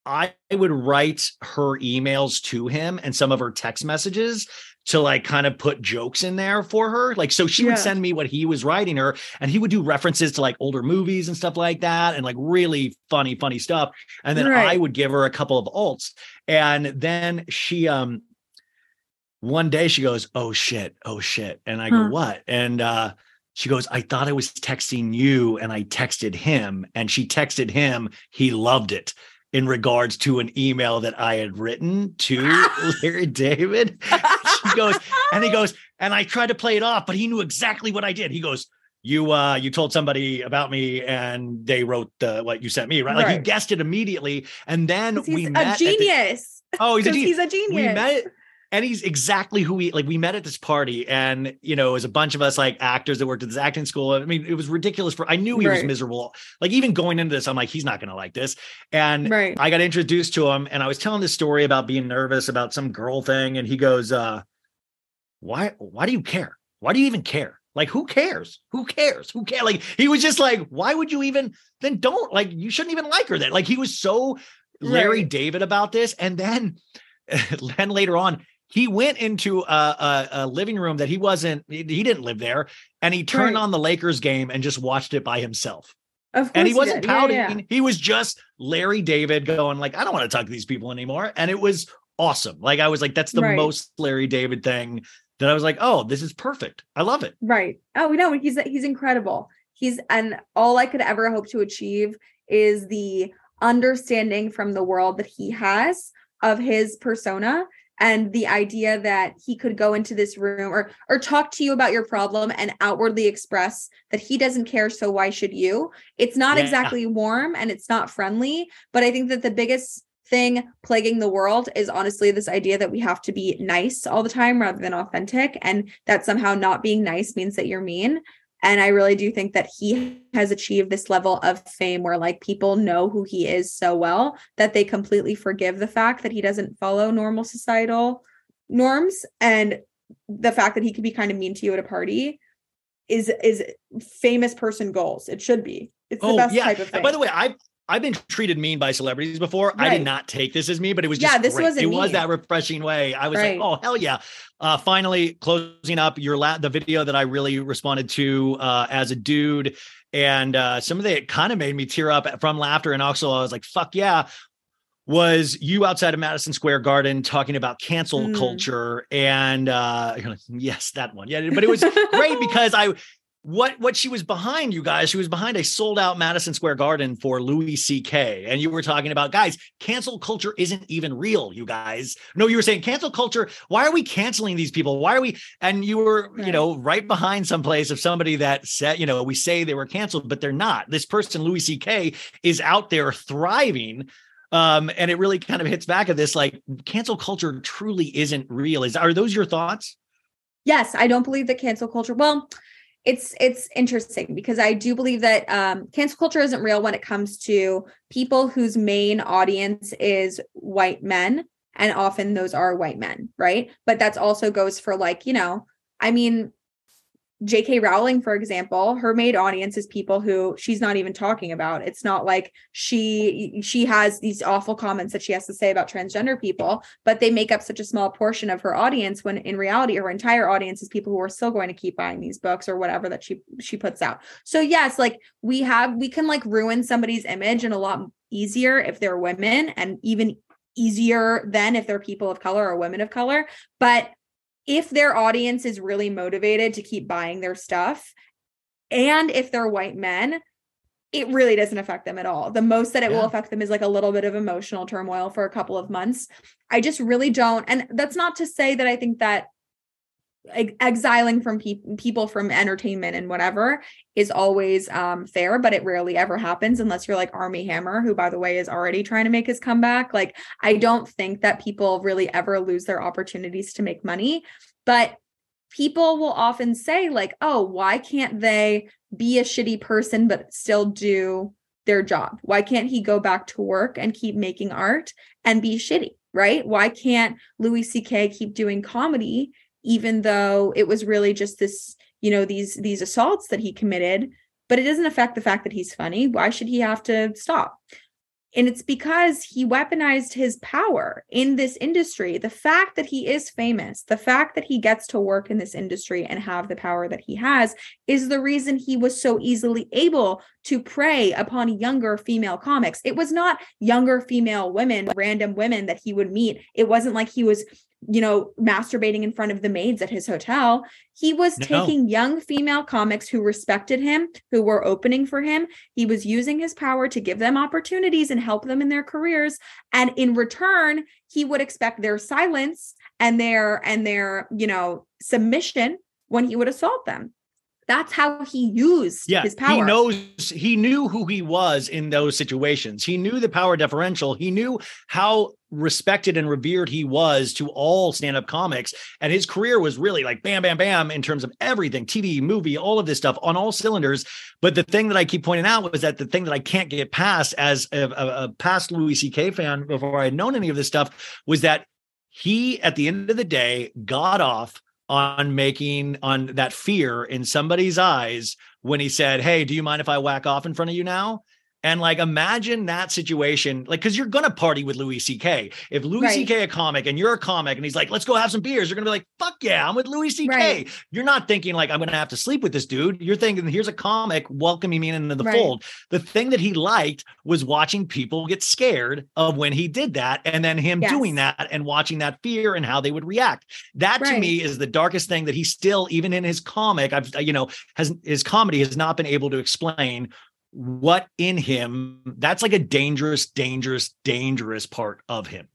I would write her emails to him and some of her text messages to like kind of put jokes in there for her. Like, so she yeah. would send me what he was writing her, and he would do references to like older movies and stuff like that, and like really funny, funny stuff. And then right. I would give her a couple of alts. And then she, um, one day she goes, Oh shit, oh shit. And I huh. go, What? And, uh, she goes, I thought I was texting you and I texted him and she texted him. He loved it in regards to an email that I had written to [LAUGHS] Larry David. she goes, and he goes, and I tried to play it off, but he knew exactly what I did. He goes, you uh you told somebody about me and they wrote the what you sent me right, right. like he guessed it immediately and then we met a genius the, oh he's a, he's a genius we met and he's exactly who we like we met at this party and you know it was a bunch of us like actors that worked at this acting school. I mean it was ridiculous for i knew he right. was miserable. Like even going into this i'm like he's not going to like this. And right. i got introduced to him and i was telling this story about being nervous about some girl thing and he goes uh why why do you care? Why do you even care? Like who cares? Who cares? Who cares like he was just like why would you even then don't like you shouldn't even like her then. Like he was so larry right. david about this and then [LAUGHS] then later on he went into a, a, a, living room that he wasn't he didn't live there and he turned right. on the lakers game and just watched it by himself. Of course. and he wasn't he pouting yeah, yeah. he was just larry david going like i don't want to talk to these people anymore. And it was awesome. Like i was like that's the right. most larry david thing that i was like oh this is perfect. I love it. Right. Oh no he's he's incredible. He's and all i could ever hope to achieve is the understanding from the world that he has of his persona and the idea that he could go into this room or or talk to you about your problem and outwardly express that he doesn't care so why should you it's not yeah. exactly warm and it's not friendly but i think that the biggest thing plaguing the world is honestly this idea that we have to be nice all the time rather than authentic and that somehow not being nice means that you're mean and i really do think that he has achieved this level of fame where like people know who he is so well that they completely forgive the fact that he doesn't follow normal societal norms and the fact that he could be kind of mean to you at a party is is famous person goals it should be it's the oh, best yeah. type of thing. by the way i I've been treated mean by celebrities before. Right. I did not take this as me, but it was just yeah, this great. Wasn't it mean. was that refreshing way. I was right. like, oh hell yeah. Uh, finally closing up your la- the video that I really responded to uh, as a dude. And uh, some of it kind of made me tear up from laughter. And also I was like, fuck yeah. Was you outside of Madison Square Garden talking about cancel mm. culture? And uh, [LAUGHS] yes, that one. Yeah, but it was great [LAUGHS] because I what what she was behind you guys she was behind a sold out madison square garden for louis ck and you were talking about guys cancel culture isn't even real you guys. No you were saying cancel culture why are we canceling these people? Why are we and you were right. you know right behind someplace of somebody that said you know we say they were canceled but they're not. This person louis ck is out there thriving um and it really kind of hits back at this like cancel culture truly isn't real. Is are those your thoughts? Yes i don't believe that cancel culture well it's it's interesting because I do believe that um, cancel culture isn't real when it comes to people whose main audience is white men, and often those are white men, right? But that's also goes for like you know, I mean, J.K. Rowling, for example, her main audience is people who she's not even talking about. It's not like she she has these awful comments that she has to say about transgender people, but they make up such a small portion of her audience when in reality her entire audience is people who are still going to keep buying these books or whatever that she she puts out. So yes, like we have we can like ruin somebody's image and a lot easier if they're women and even easier than if they're people of color or women of color, but if their audience is really motivated to keep buying their stuff and if they're white men it really doesn't affect them at all the most that it yeah. will affect them is like a little bit of emotional turmoil for a couple of months i just really don't and that's not to say that i think that exiling from pe- people from entertainment and whatever is always um, fair, but it rarely ever happens unless you're like Armie Hammer, who, by the way, is already trying to make his comeback. Like, I don't think that people really ever lose their opportunities to make money, but people will often say, like, oh, why can't they be a shitty person but still do their job? Why can't he go back to work and keep making art and be shitty? Right? Why can't Louis C.K. keep doing comedy even though it was really just this you know these these assaults that he committed but it doesn't affect the fact that he's funny why should he have to stop and it's because he weaponized his power in this industry. The fact that he is famous, the fact that he gets to work in this industry and have the power that he has, is the reason he was so easily able to prey upon younger female comics. It was not younger female women, random women that he would meet. It wasn't like he was you know, masturbating in front of the maids at his hotel. He was no. taking young female comics who respected him, who were opening for him. He was using his power to give them opportunities and help them in their careers. And in return, he would expect their silence and their and their, you know, submission when he would assault them that's how he used yeah, his power. He knows he knew who he was in those situations. He knew the power differential. He knew how respected and revered he was to all stand-up comics. And his career was really like bam, bam, bam in terms of everything, TV, movie, all of this stuff on all cylinders. But the thing that I keep pointing out was that the thing that I can't get past as a, a, a past Louis C.K. fan before I had known any of this stuff was that he, at the end of the day, got off on making on that fear in somebody's eyes when he said, Hey, do you mind if I whack off in front of you now? And like, imagine that situation, like, because you're gonna party with Louis C.K. If Louis right. C.K. a comic and you're a comic, and he's like, "Let's go have some beers," you're gonna be like, "Fuck yeah, I'm with Louis C.K." Right. You're not thinking like I'm gonna have to sleep with this dude. You're thinking, "Here's a comic welcoming me into the right. fold." The thing that he liked was watching people get scared of when he did that, and then him yes. doing that and watching that fear and how they would react. That to me is the darkest thing that he still, even in his comic, I've you know, has his comedy has not been able to explain what in him that's like a dangerous dangerous dangerous part of him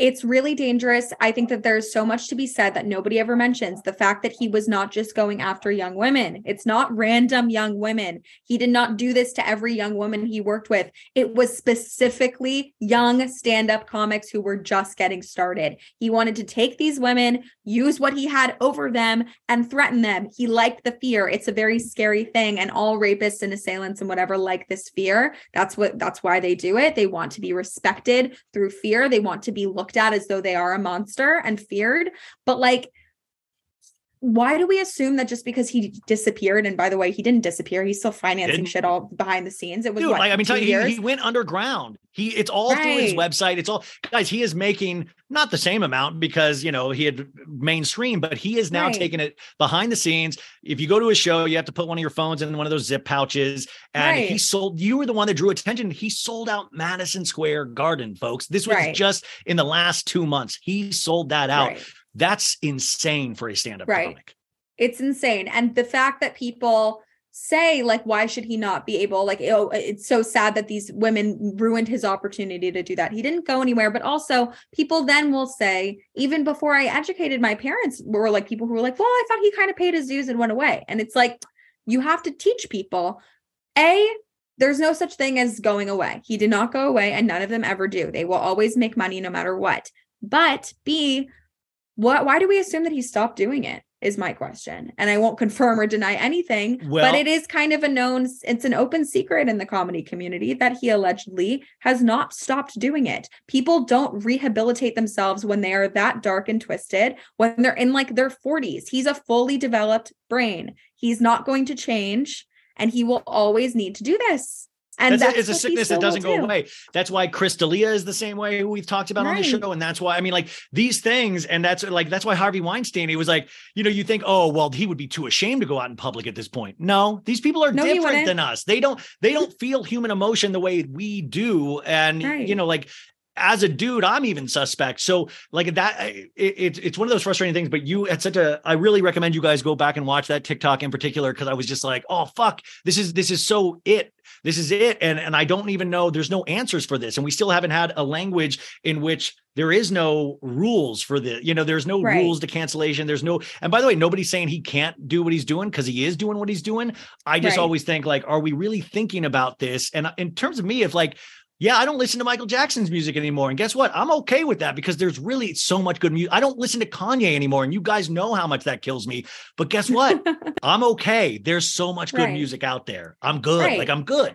it's really dangerous. I think that there's so much to be said that nobody ever mentions. The fact that he was not just going after young women, it's not random young women. He did not do this to every young woman he worked with. It was specifically young stand up comics who were just getting started. He wanted to take these women, use what he had over them, and threaten them. He liked the fear. It's a very scary thing. And all rapists and assailants and whatever like this fear. That's what that's why they do it. They want to be respected through fear. They want to be looked looked at as though they are a monster and feared. But like, why do we assume that just because he disappeared and by the way he didn't disappear he's still financing didn't. shit all behind the scenes. It was Dude, what, like, i mean tell you, he, he, went underground. He it's all right. through his website. It's all guys he is making not the same amount because you know he had mainstream but he is now right. taking it behind the scenes. If you go to a show you have to put one of your phones in one of those zip pouches and right. he sold you were the one that drew attention. He sold out madison square garden folks. This was just in the last two months. He sold that out that's insane for a stand-up right. comic. It's insane. And the fact that people say like why should he not be able like oh it's so sad that these women ruined his opportunity to do that he didn't go anywhere but also people then will say even before i educated my parents were like people who were like well i thought he kind of paid his dues and went away and it's like you have to teach people a there's no such thing as going away he did not go away and none of them ever do they will always make money no matter what but b what why do we assume that he stopped doing it is my question. And I won't confirm or deny anything, Well- but it is kind of a known, it's an open secret in the comedy community that he allegedly has not stopped doing it. People don't rehabilitate themselves when they are that dark and twisted, when they're in like their 40s. He's a fully developed brain. He's not going to change and he will always need to do this. And That's that's, a, it's a sickness that doesn't go do. away. That's why Chris D'Elia is the same way we've talked about on the show. And that's why, I mean, like these things, and that's like, that's why Harvey Weinstein, he was like, you know, you think, oh, well, he would be too ashamed to go out in public at this point. No, these people are No, different than us. They don't, they don't feel human emotion the way we do. And, Right. you know, like, as a dude, I'm even suspect. So, like that, it, it's it's one of those frustrating things. But you, it's such a. I really recommend you guys go back and watch that TikTok in particular because I was just like, oh fuck, this is this is so it this is it. And and i don't even know there's no answers for this. And we still haven't had a language in which there is no rules for the you know there's no Right. rules to cancellation. There's no and by the way nobody's saying he can't do what he's doing because he is doing what he's doing. I just Right. always think like are we really thinking about this? And uh, in terms of me if like yeah, I don't listen to Michael Jackson's music anymore. And guess what? I'm okay with that because there's really so much good music. I don't listen to Kanye anymore. And you guys know how much that kills me. But guess what? [LAUGHS] I'm okay. There's so much good Right. music out there. I'm good. Right. Like I'm good.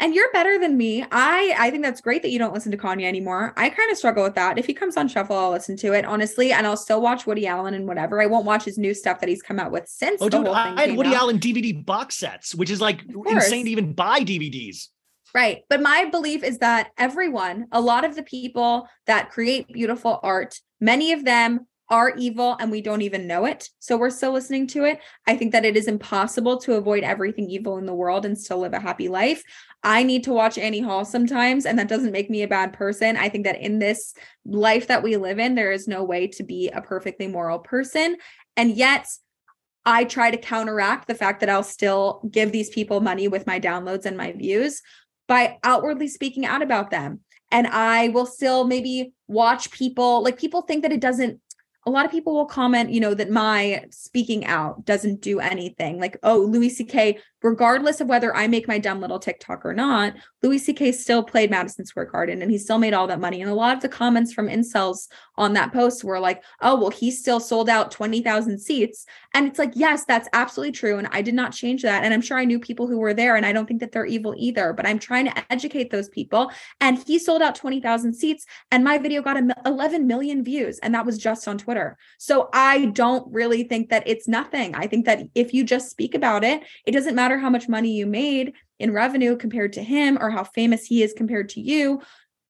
and you're better than me. I I think that's great that you don't listen to Kanye anymore. I kind of struggle with that. If he comes on shuffle, I'll listen to it honestly, and I'll still watch Woody Allen and whatever. I won't watch his new stuff that he's come out with since Oh, dude, I had Woody out. Allen DVD box sets, which is like insane to even buy DVDs. Right. But my belief is that everyone, a lot of the people that create beautiful art, many of them are evil and we don't even know it. So we're still listening to it. I think that it is impossible to avoid everything evil in the world and still live a happy life. I need to watch Annie Hall sometimes, and that doesn't make me a bad person. I think that in this life that we live in, there is no way to be a perfectly moral person. And yet, I try to counteract the fact that I'll still give these people money with my downloads and my views by outwardly speaking out about them. And I will still maybe watch people, like people think that it doesn't. A lot of people will comment, you know, that my speaking out doesn't do anything. Like, oh, Louis C.K., regardless of whether I make my dumb little TikTok or not, Louis C.K. still played Madison Square Garden and he still made all that money. And a lot of the comments from incels on that post were like, oh, well, he still sold out 20,000 seats. And it's like, yes, that's absolutely true. And I did not change that. And I'm sure I knew people who were there, and I don't think that they're evil either. But I'm trying to educate those people. And he sold out 20,000 seats, and my video got 11 million views. And that was just on Twitter. So I don't really think that it's nothing. I think that if you just speak about it, it doesn't matter how much money you made in revenue compared to him or how famous he is compared to you.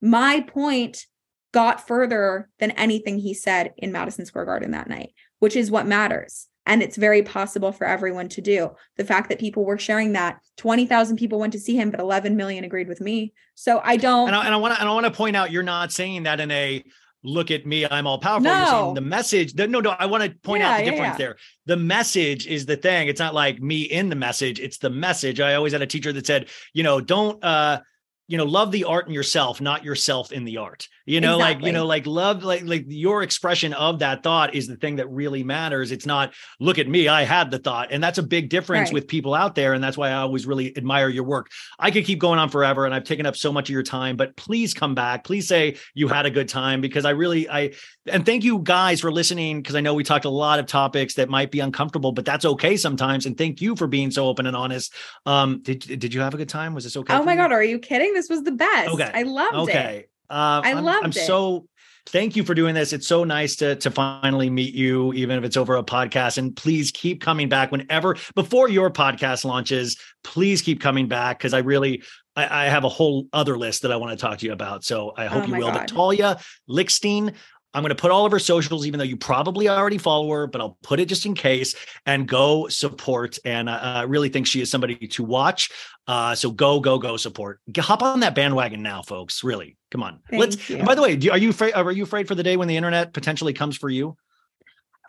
My point got further than anything he said in Madison Square Garden that night, which is what matters. And it's very possible for everyone to do. The fact that people were sharing that 20,000 people went to see him, but 11 million agreed with me. So I don't. And I want to and I want to point out you're not saying that in a look at me, I'm all powerful. You're No. saying the message. The, no, no, I want to point out the yeah, difference yeah. there. The message is the thing. It's not like me in the message. It's the message. I always had a teacher that said, you know, don't uh you know, love the art in yourself, not yourself in the art. You know, like, you know, like love, like, like your expression of that thought is the thing that really matters. It's not, look at me, I had the thought. And that's a big difference Right. with people out there. And that's why I always really admire your work. I could keep going on forever and I've taken up so much of your time, but please come back. Please say you had a good time because I really, I, and thank you guys for listening because I know we talked a lot of topics that might be uncomfortable, but that's okay sometimes. And thank you for being so open and honest. Um, did, did you have a good time? Was this okay? oh my you? God, are you kidding? This was the best. Okay. I loved it. okay. Uh, I I'm, loved I'm it. so thank you for doing this. It's so nice to to finally meet you, even if it's over a podcast. And please keep coming back whenever before your podcast launches. Please keep coming back because I really I, I have a whole other list that I want to talk to you about. So I hope Oh you will. God. But Talia Lichstein. I'm going to put all of her socials, even though you probably already follow her, but I'll put it just in case and go support. And uh, I really think she is somebody to watch. Uh, so go, go, go support. Hop on that bandwagon now, folks. Really, come on. Thank Let's. you. by the way, do, are you afraid? Are you afraid for the day when the internet potentially comes for you?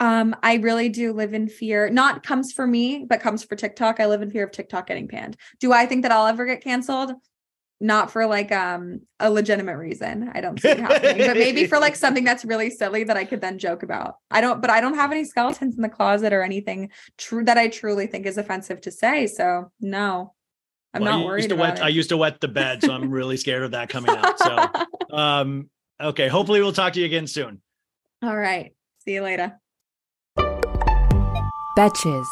Um, I really do live in fear. Not comes for me, but comes for TikTok. I live in fear of TikTok getting panned. Do I think that I'll ever get canceled? Not for like um a legitimate reason. I don't see it happening, but maybe for like something that's really silly that I could then joke about. I don't, but I don't have any skeletons in the closet or anything true that I truly think is offensive to say. So no, I'm Well, I not used worried to about wet, it. I used to wet the bed, so I'm really scared of that coming out. So, [LAUGHS] um, okay. Hopefully, we'll talk to you again soon. All right. See you later. Betches.